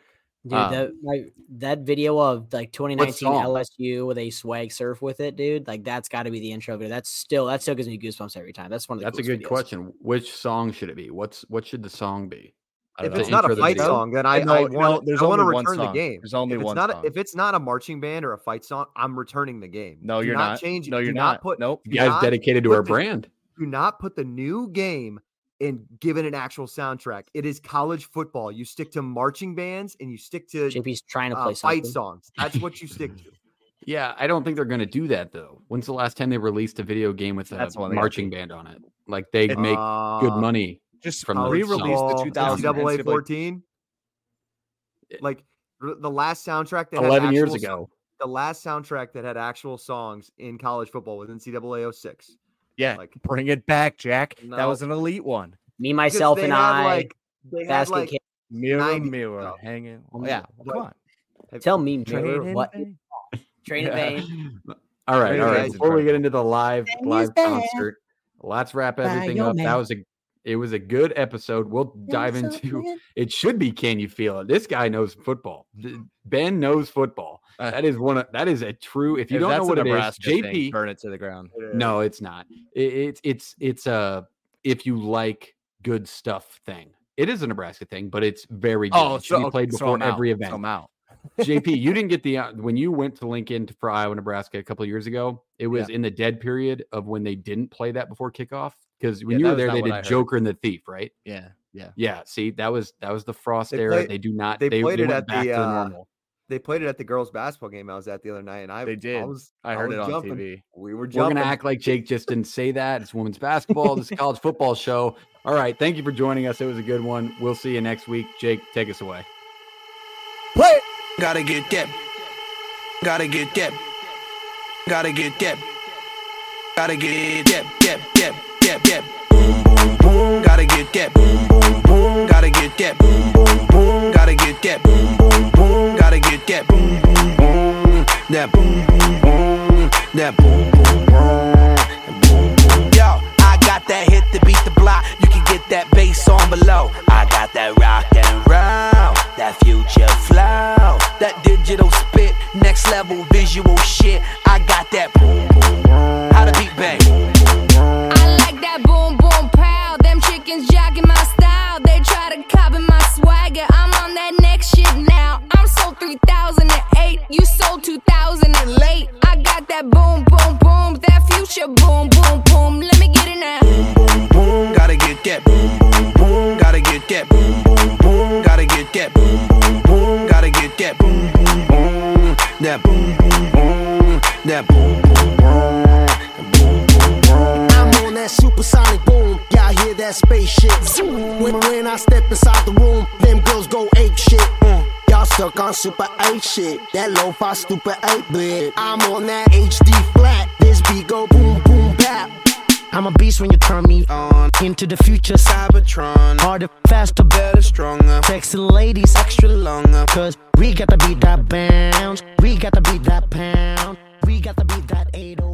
Dude, Um, that like that video of like 2019? LSU with a swag surf with it, dude. Like that's got to be the intro video. That's still that still gives me goosebumps every time. That's one of the That's a good videos. question. Which song should it be? What's what should the song be? If don't it's not a fight video? song, then I, No, I no, want there's I want to only one return the game. There's only if it's one not song. If it's not a marching band or a fight song, I'm returning the game. No, Do you're not not. change. No, you're not not. put Nope. You guys dedicated to our the- brand. do not put the new game and given an actual soundtrack. It is college football. You stick to marching bands and you stick to JP's trying to uh, play fight something. songs. That's what you stick to. Yeah, I don't think they're going to do that though. When's the last time they released a video game with a That's one they gotta marching band on it? Like they It- make good Uh, money. Just From the re-release the Ball, 2000 NCAA NCAA 14. Like the last soundtrack that had Eleven years actual- ago. The last soundtrack that had actual songs in college football was NCAA 06. Yeah, Like bring it back, Jack. That was an elite one. Me, myself, and had, I. like they had basket like case. Mirror, mirror, stuff. hanging. Mm, yeah, well, come on. Tell me, mirror, what vain. train in Yeah. vain. all right, all right. Before we get into the live live concert, let's wrap everything your up. That was a it was a good episode. We'll dive into it. Should be can you feel it? This guy knows football. Ben knows football. Uh, That is one. Of, that is a true. If you If don't know that's what a it is, Nebraska thing, JP. burn it to the ground. No, it's not. It, it's it's it's a if you like good stuff thing. It is a Nebraska thing, but it's very good. Oh, It should so be okay, played so before I'm out. every So event. I'm out. JP, you didn't get the uh, when you went to Lincoln for Iowa, Nebraska a couple of years ago. It was in the dead period of when they didn't play that before kickoff. Because when Yeah, you were there, they did. Joker and the Thief, right? Yeah, yeah. Yeah. See, that was that was the Frost They era. played- they do not. they They, played they it at the, uh, normal. They played it at the girls' basketball game I was at the other night, and I They did. I, was, I heard was it on. TV. We were We're gonna act like Jake just didn't say that. It's women's basketball. This is a college football show. All right. Thank you for joining us. It was a good one. We'll see you next week. Jake, take us away. Play. Gotta get that. Gotta get that. Gotta get that. Gotta get that. That. That. That. Boom. Boom. Boom. Gotta get that. Boom. Boom. Boom. Gotta get that. Boom. Boom. Boom. Gotta get that. Boom. Boom. Boom. Gotta get that. Boom. Boom. Boom. That. Boom. Boom. Boom. That. Boom. Boom. Boom. Boom. Boom. Yo, I got that hit to beat the block. You can get that bass on below. I got that rock and roll, that future flow, that digital spit, next level visual shit. I got that boom boom boom. How to beat bang. That boom boom pow. Them chickens jogging my style. They try to copy my swagger. I'm on that next shit now. I'm sold 3008. You sold 2000 and late. I got that boom boom boom. That future boom boom boom. Let me get it now. Boom boom, gotta get that boom boom boom. Gotta get that boom boom boom. Gotta get that boom boom boom. Gotta get that boom boom boom. That boom boom boom. That boom boom boom. That supersonic boom. Y'all hear that spaceship? Zoom. When, when I step inside the room, them girls go ape shit. Mm. Y'all stuck on super 8 shit. That lo-fi stupid 8 bit. I'm on that HD flat. This beat go boom boom bap. I'm a beast when you turn me On into the future. Cybertron, Harder, faster, better, stronger, sexy ladies. extra longer. Cause we got to beat that bounce. We got to beat that pound. We got to beat that 808.